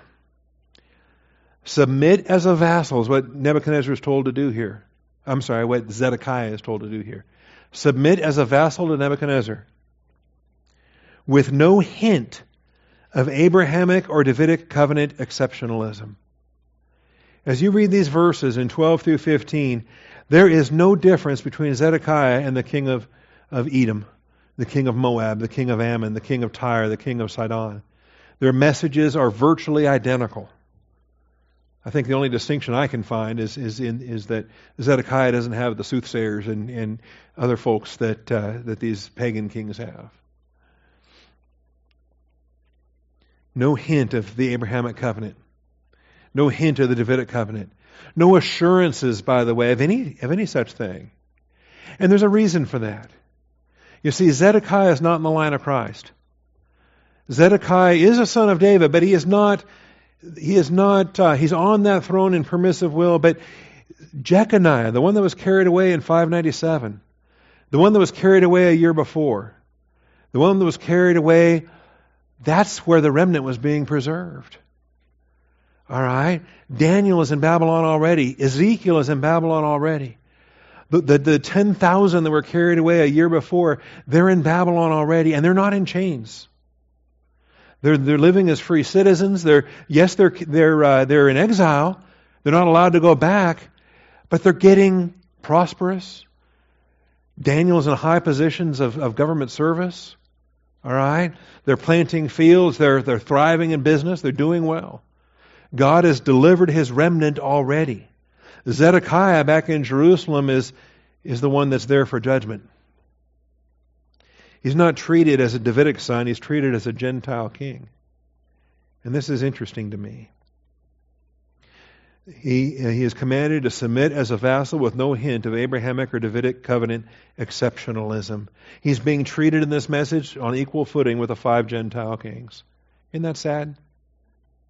Submit as a vassal is what Nebuchadnezzar is told to do here. I'm sorry, what Zedekiah is told to do here. Submit as a vassal to Nebuchadnezzar with no hint of Abrahamic or Davidic covenant exceptionalism. As you read these verses in 12 through 15, there is no difference between Zedekiah and the king of, of Edom, the king of Moab, the king of Ammon, the king of Tyre, the king of Sidon. Their messages are virtually identical. I think the only distinction I can find is is in is that Zedekiah doesn't have the soothsayers and, and other folks that uh, that these pagan kings have. No hint of the Abrahamic covenant. No hint of the Davidic covenant. No assurances, by the way, of any of any such thing. And there's a reason for that. You see, Zedekiah is not in the line of Christ. Zedekiah is a son of David, but he is not he is not, uh, he's on that throne in permissive will, but Jeconiah, the one that was carried away in 597, the one that was carried away a year before, the one that was carried away, that's where the remnant was being preserved. All right? Daniel is in Babylon already. Ezekiel is in Babylon already. The, the, the 10,000 that were carried away a year before, they're in Babylon already, and they're not in chains. They're, they're living as free citizens. They're, yes, they're, they're, uh, they're in exile. They're not allowed to go back, but they're getting prosperous. Daniel's in high positions of, of government service. All right? They're planting fields. They're, they're thriving in business. They're doing well. God has delivered his remnant already. Zedekiah back in Jerusalem is, is the one that's there for judgment. He's not treated as a Davidic son, he's treated as a Gentile king. And this is interesting to me. He, he is commanded to submit as a vassal with no hint of Abrahamic or Davidic covenant exceptionalism. He's being treated in this message on equal footing with the five Gentile kings. Isn't that sad?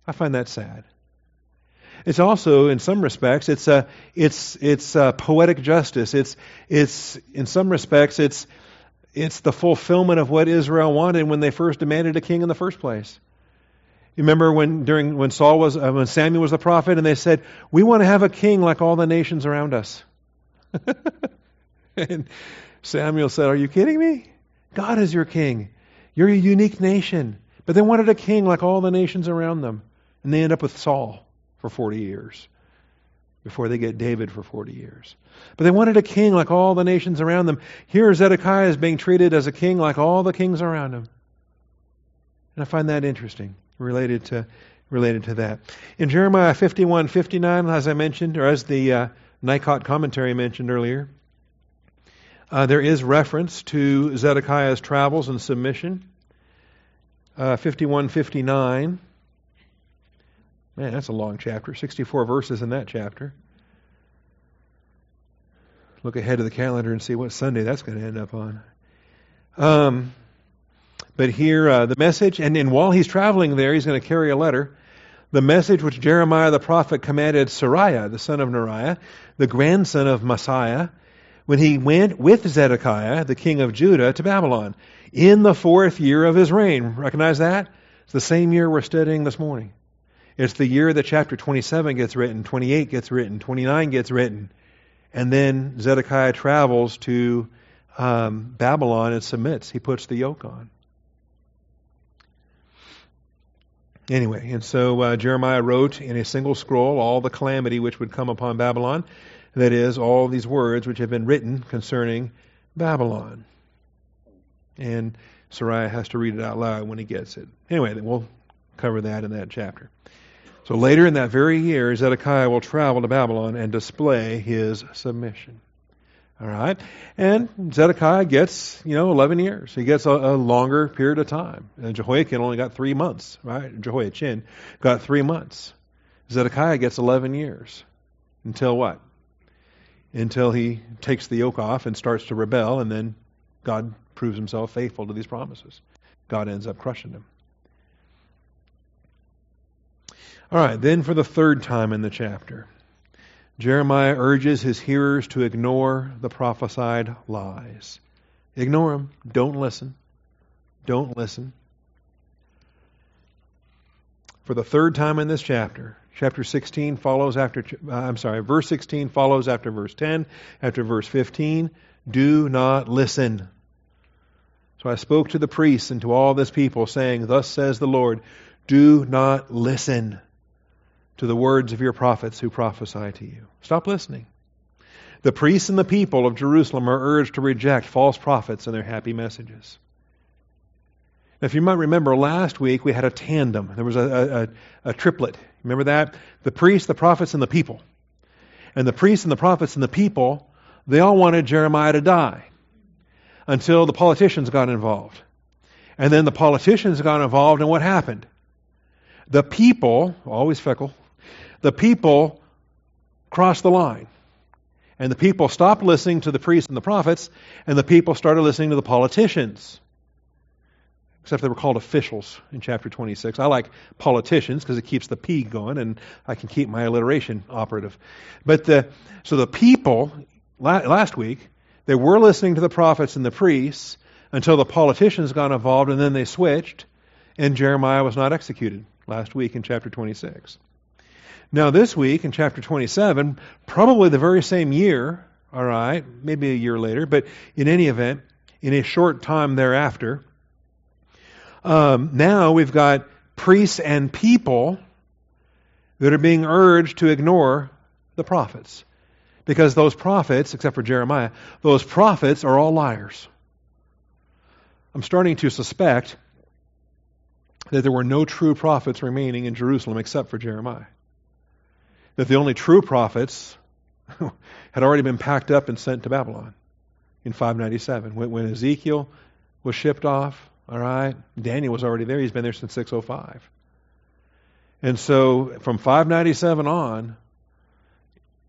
I find that sad. It's also, in some respects, it's a, it's, it's a poetic justice. It's, it's, in some respects, it's, it's the fulfillment of what Israel wanted when they first demanded a king in the first place. You remember when during when Saul was uh, when Samuel was the prophet, and they said, "We want to have a king like all the nations around us." and Samuel said, "Are you kidding me? God is your king. You're a unique nation." But they wanted a king like all the nations around them, and they end up with Saul for forty years before they get David for 40 years. But they wanted a king like all the nations around them. Here Zedekiah is being treated as a king like all the kings around him. And I find that interesting related to related to that. In Jeremiah 51, 59, as I mentioned, or as the uh, NICOT commentary mentioned earlier, uh, there is reference to Zedekiah's travels and submission. Uh, 51, 59. Man, that's a long chapter. 64 verses in that chapter. Look ahead of the calendar and see what Sunday that's going to end up on. Um, but here, uh, the message, and, and while he's traveling there, he's going to carry a letter. The message which Jeremiah the prophet commanded Seraiah, the son of Neriah, the grandson of Maaseiah, when he went with Zedekiah, the king of Judah, to Babylon in the fourth year of his reign. Recognize that? It's the same year we're studying this morning. It's the year that chapter 27 gets written, 28 gets written, 29 gets written. And then Zedekiah travels to um, Babylon and submits. He puts the yoke on. Anyway, and so uh, Jeremiah wrote in a single scroll all the calamity which would come upon Babylon. That is, all these words which have been written concerning Babylon. And Seraiah has to read it out loud when he gets it. Anyway, we'll cover that in that chapter. So later in that very year, Zedekiah will travel to Babylon and display his submission. All right? And Zedekiah gets, you know, 11 years. He gets a, a longer period of time. And Jehoiakim only got three months, right? Jehoiachin got three months. Zedekiah gets 11 years. Until what? Until he takes the yoke off and starts to rebel, and then God proves himself faithful to these promises. God ends up crushing him. All right, then for the third time in the chapter. Jeremiah urges his hearers to ignore the prophesied lies. Ignore them. Don't listen. Don't listen. For the third time in this chapter, chapter 16 follows after, uh, I'm sorry, verse 16 follows after verse 10, after verse 15. Do not listen. So I spoke to the priests and to all this people, saying, Thus says the Lord, do not listen to the words of your prophets who prophesy to you. Stop listening. The priests and the people of Jerusalem are urged to reject false prophets and their happy messages. Now, if you might remember, last week we had a tandem. There was a, a, a triplet. Remember that? The priests, the prophets, and the people. And the priests and the prophets and the people, they all wanted Jeremiah to die until the politicians got involved. And then the politicians got involved, and what happened? The people, always fickle, the people crossed the line. And the people stopped listening to the priests and the prophets, and the people started listening to the politicians. Except they were called officials in chapter 26. I like politicians because it keeps the P going, and I can keep my alliteration operative. But the, so the people, last week, they were listening to the prophets and the priests until the politicians got involved, and then they switched, and Jeremiah was not executed last week in chapter 26. Now, this week in chapter 27, probably the very same year, all right, maybe a year later, but in any event, in a short time thereafter, Um, now we've got priests and people that are being urged to ignore the prophets. Because those prophets, except for Jeremiah, those prophets are all liars. I'm starting to suspect that there were no true prophets remaining in Jerusalem except for Jeremiah. That the only true prophets had already been packed up and sent to Babylon in 597. When, when Ezekiel was shipped off, all right, Daniel was already there. He's been there since 605. And so from 597 on,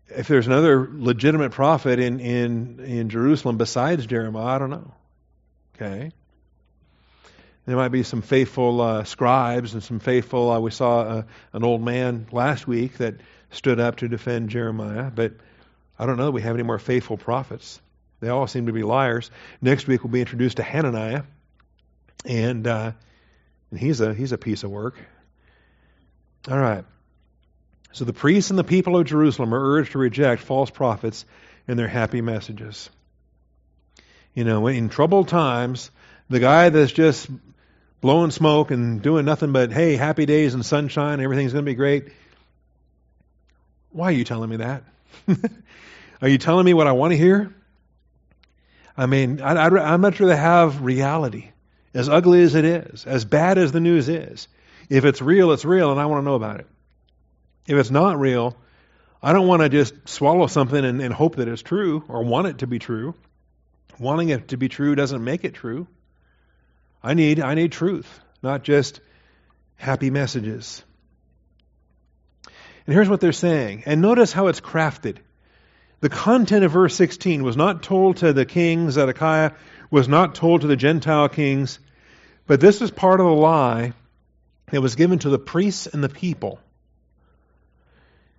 if there's another legitimate prophet in, in, in Jerusalem besides Jeremiah, I don't know. Okay? There might be some faithful uh, scribes and some faithful. Uh, we saw uh, an old man last week that stood up to defend Jeremiah, but I don't know that we have any more faithful prophets. They all seem to be liars. Next week we'll be introduced to Hananiah, and uh, and he's a he's a piece of work. All right. So the priests and the people of Jerusalem are urged to reject false prophets and their happy messages. You know, in troubled times, the guy that's just blowing smoke and doing nothing but, hey, happy days and sunshine, everything's going to be great. Why are you telling me that? are you telling me what I want to hear? I mean, I'd, I'd, I'd much rather have reality, as ugly as it is, as bad as the news is. If it's real, it's real, and I want to know about it. If it's not real, I don't want to just swallow something and, and hope that it's true or want it to be true. Wanting it to be true doesn't make it true. I need I need truth, not just happy messages. And here's what they're saying. And notice how it's crafted. The content of verse 16 was not told to the king Zedekiah, was not told to the Gentile kings, but this is part of the lie that was given to the priests and the people.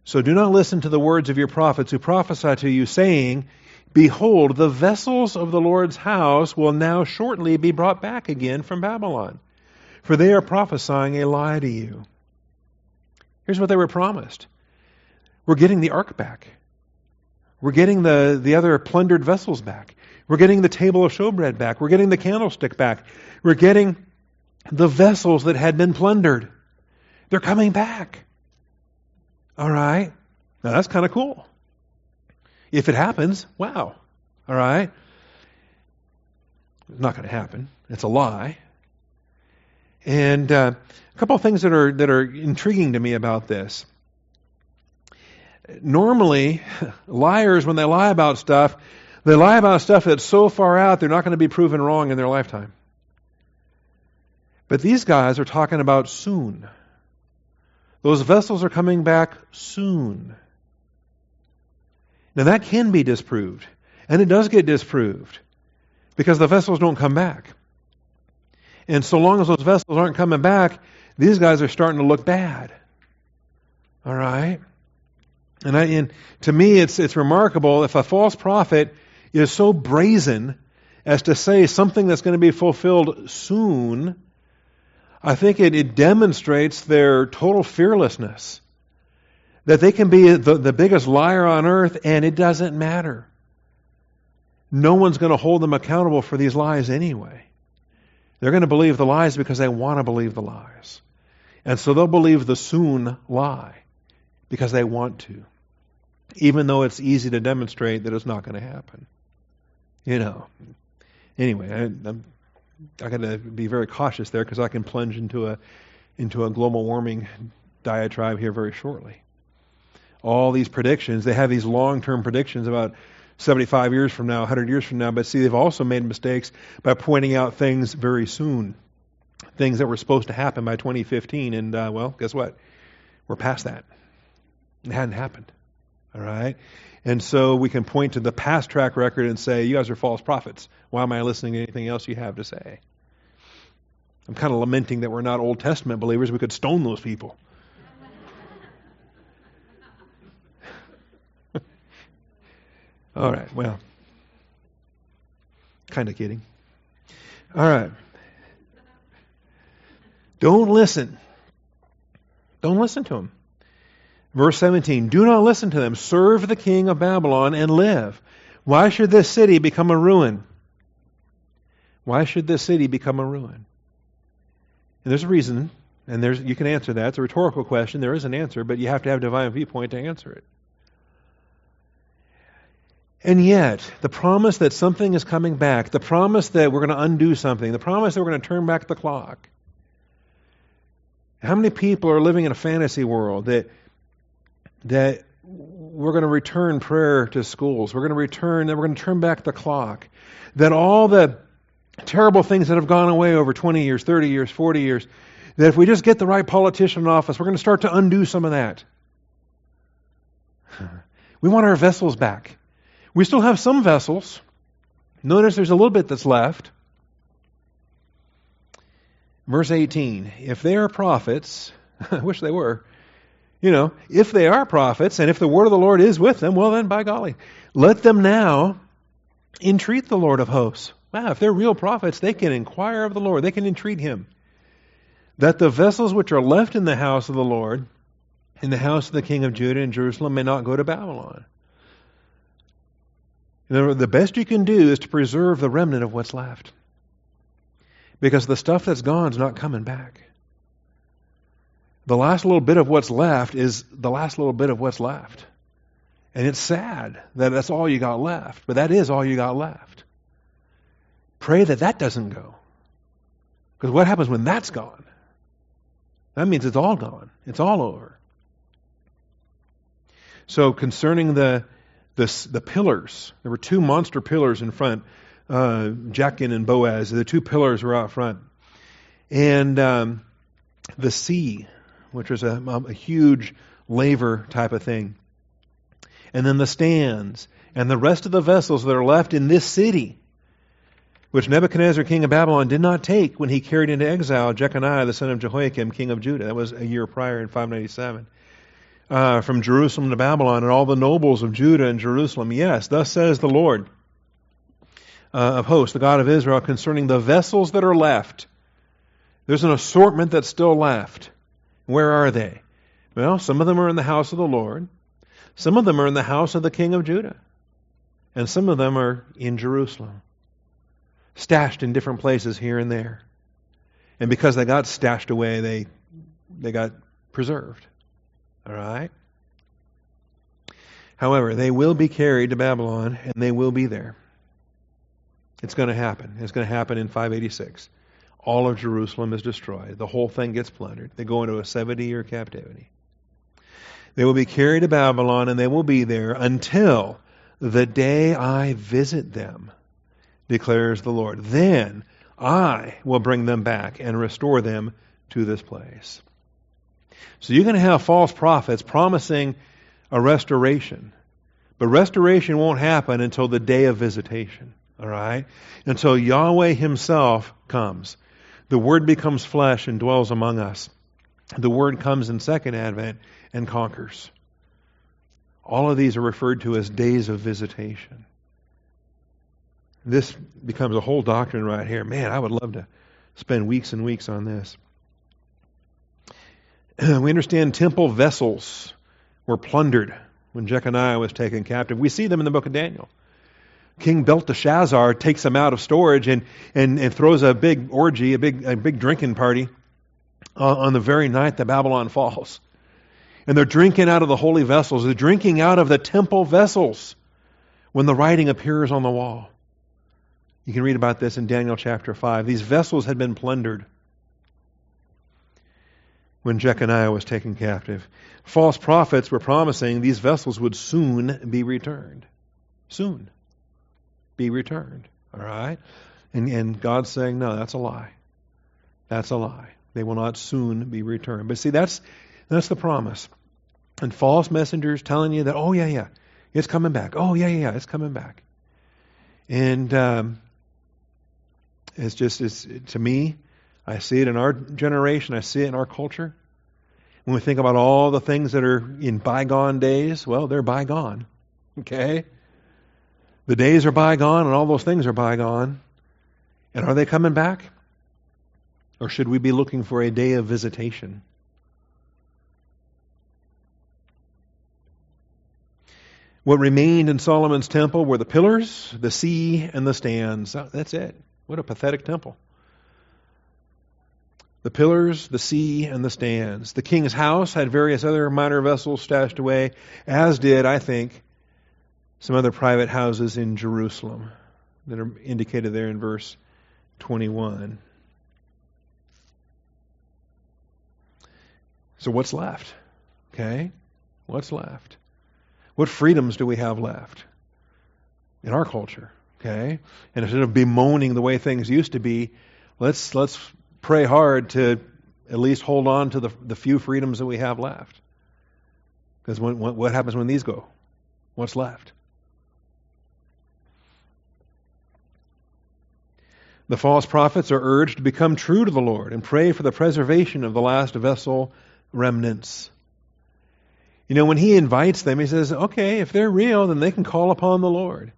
So do not listen to the words of your prophets who prophesy to you, saying, Behold, the vessels of the Lord's house will now shortly be brought back again from Babylon, for they are prophesying a lie to you. Here's what they were promised We're getting the ark back. We're getting the, the other plundered vessels back. We're getting the table of showbread back. We're getting the candlestick back. We're getting the vessels that had been plundered. They're coming back. All right. Now that's kind of cool. If it happens, wow. All right. It's not going to happen. It's a lie. And uh, a couple of things that are that are intriguing to me about this. Normally, liars when they lie about stuff, they lie about stuff that's so far out they're not going to be proven wrong in their lifetime. But these guys are talking about soon. Those vessels are coming back soon. Now, that can be disproved, and it does get disproved because the vessels don't come back. And so long as those vessels aren't coming back, these guys are starting to look bad. All right? And, I, and to me, it's, it's remarkable if a false prophet is so brazen as to say something that's going to be fulfilled soon I think it, it demonstrates their total fearlessness. That they can be the, the biggest liar on earth and it doesn't matter. No one's going to hold them accountable for these lies anyway. They're going to believe the lies because they want to believe the lies. And so they'll believe the soon lie because they want to, even though it's easy to demonstrate that it's not going to happen. You know. Anyway, I, am I got to be very cautious there because I can plunge into a into a global warming diatribe here very shortly. All these predictions, they have these long-term predictions about 75 years from now, 100 years from now, but see, they've also made mistakes by pointing out things very soon, things that were supposed to happen by 2015, and uh, well, guess what? We're past that. It hadn't happened. All right? And so we can point to the past track record and say, you guys are false prophets. Why am I listening to anything else you have to say? I'm kind of lamenting that we're not Old Testament believers. We could stone those people. All right, well, kind of kidding. All right. Don't listen. Don't listen to them. Verse 17 Do not listen to them. Serve the king of Babylon and live. Why should this city become a ruin? Why should this city become a ruin? And there's a reason, and there's you can answer that. It's a rhetorical question. There is an answer, but you have to have divine viewpoint to answer it. And yet, the promise that something is coming back, the promise that we're going to undo something, the promise that we're going to turn back the clock. How many people are living in a fantasy world that that we're going to return prayer to schools, we're going to return, that we're going to turn back the clock, that all the terrible things that have gone away over 20 years, 30 years, 40 years, that if we just get the right politician in office, we're going to start to undo some of that. We want our vessels back. We still have some vessels. Notice there's a little bit that's left. Verse 18 If they are prophets, I wish they were, you know, if they are prophets and if the word of the Lord is with them, well, then by golly, let them now entreat the Lord of hosts. Wow, if they're real prophets, they can inquire of the Lord, they can entreat him. That the vessels which are left in the house of the Lord, in the house of the king of Judah and Jerusalem, may not go to Babylon. The best you can do is to preserve the remnant of what's left. Because the stuff that's gone is not coming back. The last little bit of what's left is the last little bit of what's left. And it's sad that that's all you got left, but that is all you got left. Pray that that doesn't go. Because what happens when that's gone? That means it's all gone. It's all over. So concerning the the, the pillars, there were two monster pillars in front uh, Jachin and Boaz. The two pillars were out front. And um, the sea, which was a, a huge laver type of thing. And then the stands and the rest of the vessels that are left in this city, which Nebuchadnezzar, king of Babylon, did not take when he carried into exile Jeconiah, the son of Jehoiakim, king of Judah. That was a year prior in 597. Uh, from Jerusalem to Babylon, and all the nobles of Judah and Jerusalem. Yes, thus says the Lord uh, of hosts, the God of Israel, concerning the vessels that are left. There's an assortment that's still left. Where are they? Well, some of them are in the house of the Lord. Some of them are in the house of the king of Judah. And some of them are in Jerusalem, stashed in different places here and there. And because they got stashed away, they, they got preserved. All right? However, they will be carried to Babylon, and they will be there. It's going to happen. It's going to happen in 586. All of Jerusalem is destroyed. The whole thing gets plundered. They go into a 70 year captivity. They will be carried to Babylon and they will be there until the day I visit them, declares the Lord. Then I will bring them back and restore them to this place. So you're going to have false prophets promising a restoration. But restoration won't happen until the day of visitation. All right? Until Yahweh Himself comes. The Word becomes flesh and dwells among us. The Word comes in second advent and conquers. All of these are referred to as days of visitation. This becomes a whole doctrine right here. Man, I would love to spend weeks and weeks on this. We understand temple vessels were plundered when Jeconiah was taken captive. We see them in the book of Daniel. King Belteshazzar takes them out of storage and, and, and throws a big orgy, a big, a big drinking party uh, on the very night that Babylon falls. And they're drinking out of the holy vessels. They're drinking out of the temple vessels when the writing appears on the wall. You can read about this in Daniel chapter 5. These vessels had been plundered when Jeconiah was taken captive. False prophets were promising these vessels would soon be returned. Soon be returned. All right? And, and God's saying, no, that's a lie. That's a lie. They will not soon be returned. But see, that's, that's the promise. And false messengers telling you that, oh, yeah, yeah, it's coming back. Oh, yeah, yeah, yeah, it's coming back. And um, it's just, it's, to me, I see it in our generation, I see it in our culture. When we think about all the things that are in bygone days, well, they're bygone. Okay? The days are bygone and all those things are bygone. And are they coming back? Or should we be looking for a day of visitation? What remained in Solomon's temple were the pillars, the sea, and the stands. That's it. What a pathetic temple. The pillars, the sea, and the stands. The king's house had various other minor vessels stashed away, as did, I think, some other private houses in Jerusalem that are indicated there in verse 21. So, what's left? Okay? What's left? What freedoms do we have left in our culture? Okay? And instead of bemoaning the way things used to be, let's, let's pray hard to at least hold on to the, the few freedoms that we have left. Because when, what happens when these go? What's left? The false prophets are urged to become true to the Lord and pray for the preservation of the last vessel remnants. You know, when he invites them, he says, okay, if they're real, then they can call upon the Lord.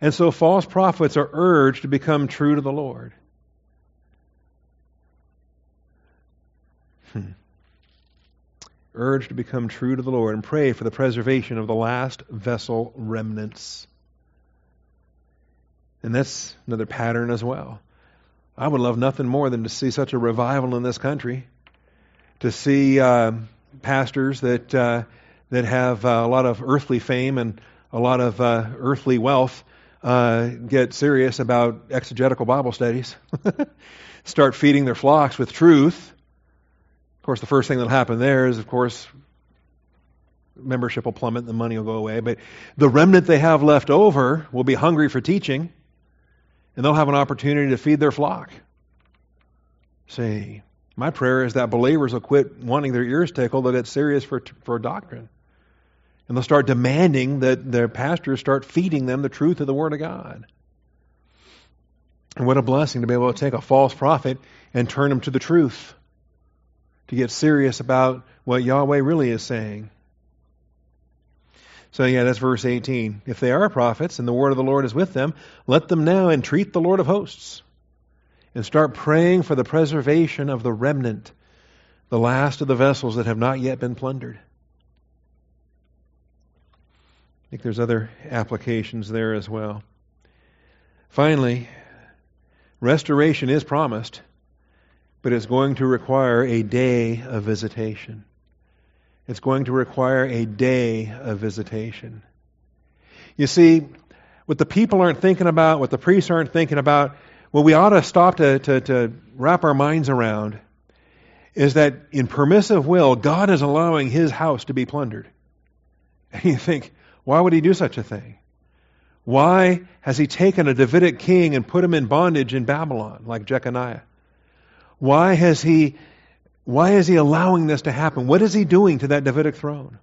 And so false prophets are urged to become true to the Lord. Hmm. Urged to become true to the Lord and pray for the preservation of the last vessel remnants. And that's another pattern as well. I would love nothing more than to see such a revival in this country, to see uh, pastors that uh, that have uh, a lot of earthly fame and a lot of uh, earthly wealth uh, get serious about exegetical Bible studies, start feeding their flocks with truth. Of course, the first thing that'll happen there is, of course, membership will plummet and the money will go away. But the remnant they have left over will be hungry for teaching and they'll have an opportunity to feed their flock. See, my prayer is that believers will quit wanting their ears tickled, that it's serious for, for doctrine. And they'll start demanding that their pastors start feeding them the truth of the Word of God. And what a blessing to be able to take a false prophet and turn him to the truth, to get serious about what Yahweh really is saying. So, yeah, that's verse 18. If they are prophets and the word of the Lord is with them, let them now entreat the Lord of hosts and start praying for the preservation of the remnant, the last of the vessels that have not yet been plundered. I think there's other applications there as well. Finally, restoration is promised, but it's going to require a day of visitation. It's going to require a day of visitation. You see, what the people aren't thinking about, what the priests aren't thinking about, what we ought to stop to, to, to wrap our minds around is that in permissive will, God is allowing his house to be plundered. And you think, why would he do such a thing? Why has he taken a Davidic king and put him in bondage in Babylon, like Jeconiah? Why has he why is he allowing this to happen? What is he doing to that Davidic throne?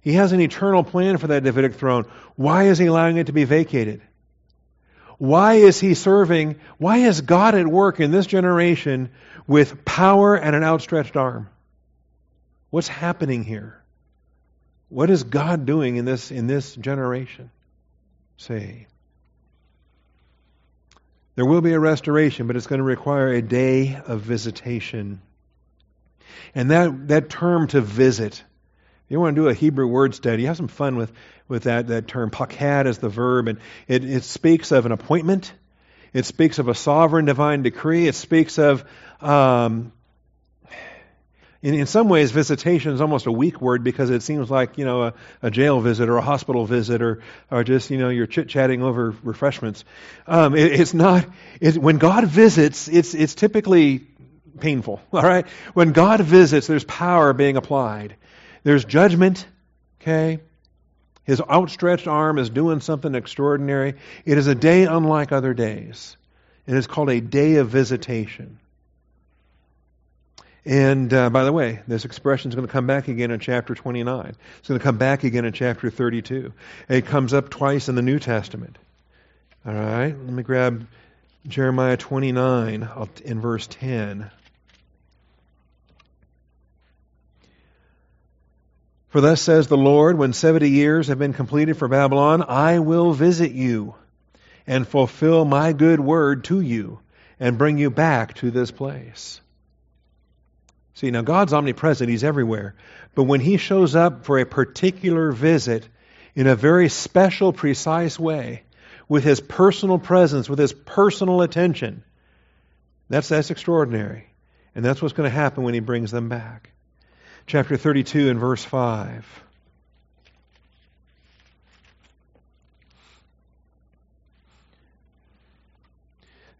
He has an eternal plan for that Davidic throne. Why is he allowing it to be vacated? Why is he serving? Why is God at work in this generation with power and an outstretched arm? What's happening here? What is God doing in this in this generation? Say. There will be a restoration, but it's going to require a day of visitation. And that, that term to visit, if you want to do a Hebrew word study, have some fun with, with that, that term. Pakad is the verb, and it, it speaks of an appointment. It speaks of a sovereign divine decree. It speaks of, um, in, in some ways, visitation is almost a weak word because it seems like, you know, a, a jail visit or a hospital visit or, or just, you know, you're chit-chatting over refreshments. Um, it, it's not, it, when God visits, it's, it's typically painful. All right? When God visits, there's power being applied. There's judgment, okay? His outstretched arm is doing something extraordinary. It is a day unlike other days. It is called a day of visitation. And uh, by the way, this expression is going to come back again in chapter 29. It's going to come back again in chapter 32. It comes up twice in the New Testament. All right, let me grab Jeremiah 29 in verse 10. For thus says the Lord, when 70 years have been completed for Babylon, I will visit you and fulfill my good word to you and bring you back to this place. See, now God's omnipresent, He's everywhere. But when He shows up for a particular visit in a very special, precise way, with His personal presence, with His personal attention, that's, that's extraordinary. And that's what's going to happen when he brings them back. Chapter 32 and verse 5.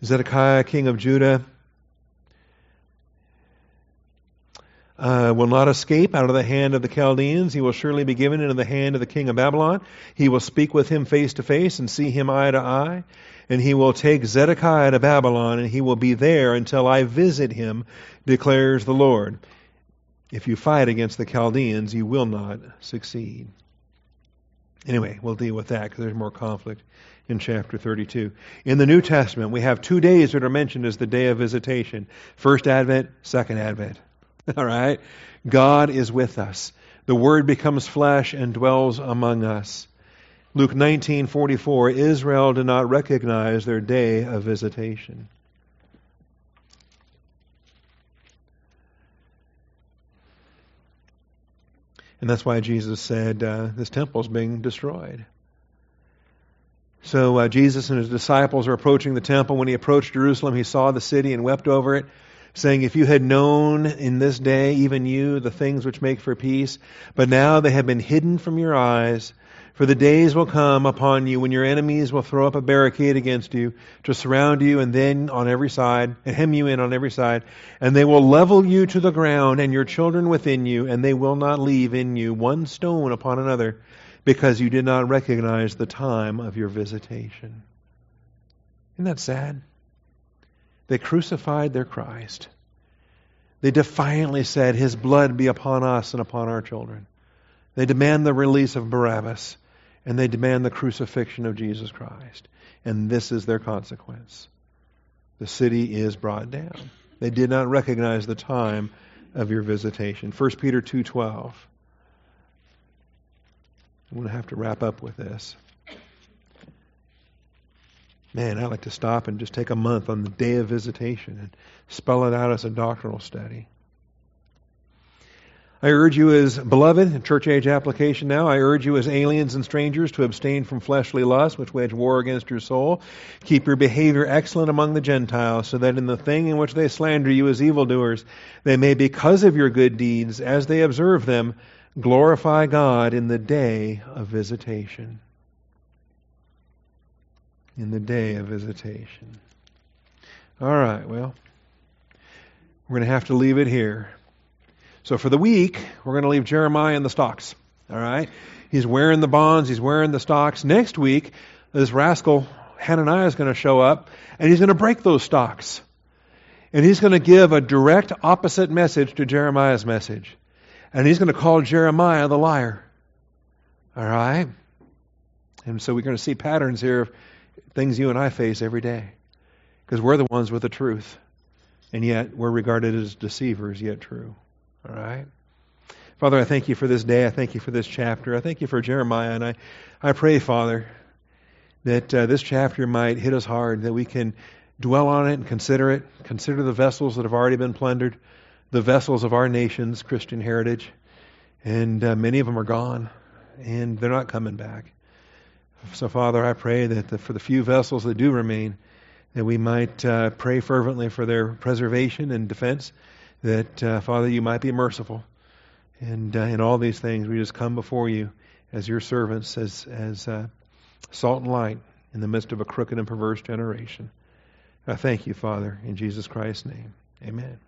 Zedekiah, king of Judah, uh, will not escape out of the hand of the Chaldeans. He will surely be given into the hand of the king of Babylon. He will speak with him face to face and see him eye to eye. And he will take Zedekiah to Babylon, and he will be there until I visit him, declares the Lord. If you fight against the Chaldeans, you will not succeed. Anyway, we'll deal with that because there's more conflict in chapter 32. In the New Testament, we have two days that are mentioned as the day of visitation first Advent, second Advent. All right? God is with us. The Word becomes flesh and dwells among us. Luke 19:44 Israel did not recognize their day of visitation. And that's why Jesus said, uh, This temple is being destroyed. So uh, Jesus and his disciples are approaching the temple. When he approached Jerusalem, he saw the city and wept over it, saying, If you had known in this day, even you, the things which make for peace, but now they have been hidden from your eyes. For the days will come upon you when your enemies will throw up a barricade against you to surround you and then on every side, and hem you in on every side, and they will level you to the ground and your children within you, and they will not leave in you one stone upon another because you did not recognize the time of your visitation. Isn't that sad? They crucified their Christ. They defiantly said, His blood be upon us and upon our children. They demand the release of Barabbas, and they demand the crucifixion of Jesus Christ. And this is their consequence. The city is brought down. They did not recognize the time of your visitation. 1 Peter 2:12. I'm going to have to wrap up with this. Man, I like to stop and just take a month on the day of visitation and spell it out as a doctrinal study. I urge you as beloved, church age application now, I urge you as aliens and strangers to abstain from fleshly lusts which wage war against your soul. Keep your behavior excellent among the Gentiles, so that in the thing in which they slander you as evildoers, they may, because of your good deeds, as they observe them, glorify God in the day of visitation. In the day of visitation. All right, well, we're going to have to leave it here. So for the week, we're going to leave Jeremiah in the stocks. All right? He's wearing the bonds, he's wearing the stocks. Next week, this rascal Hananiah is going to show up and he's going to break those stocks. And he's going to give a direct opposite message to Jeremiah's message. And he's going to call Jeremiah the liar. All right? And so we're going to see patterns here things you and I face every day. Because we're the ones with the truth. And yet we're regarded as deceivers, yet true. All right? Father, I thank you for this day. I thank you for this chapter. I thank you for Jeremiah. And I, I pray, Father, that uh, this chapter might hit us hard, that we can dwell on it and consider it, consider the vessels that have already been plundered, the vessels of our nation's Christian heritage. And uh, many of them are gone, and they're not coming back. So, Father, I pray that the, for the few vessels that do remain, that we might uh, pray fervently for their preservation and defense that, uh, Father, you might be merciful. And uh, in all these things, we just come before you as your servants, as, as uh, salt and light in the midst of a crooked and perverse generation. I thank you, Father, in Jesus Christ's name. Amen.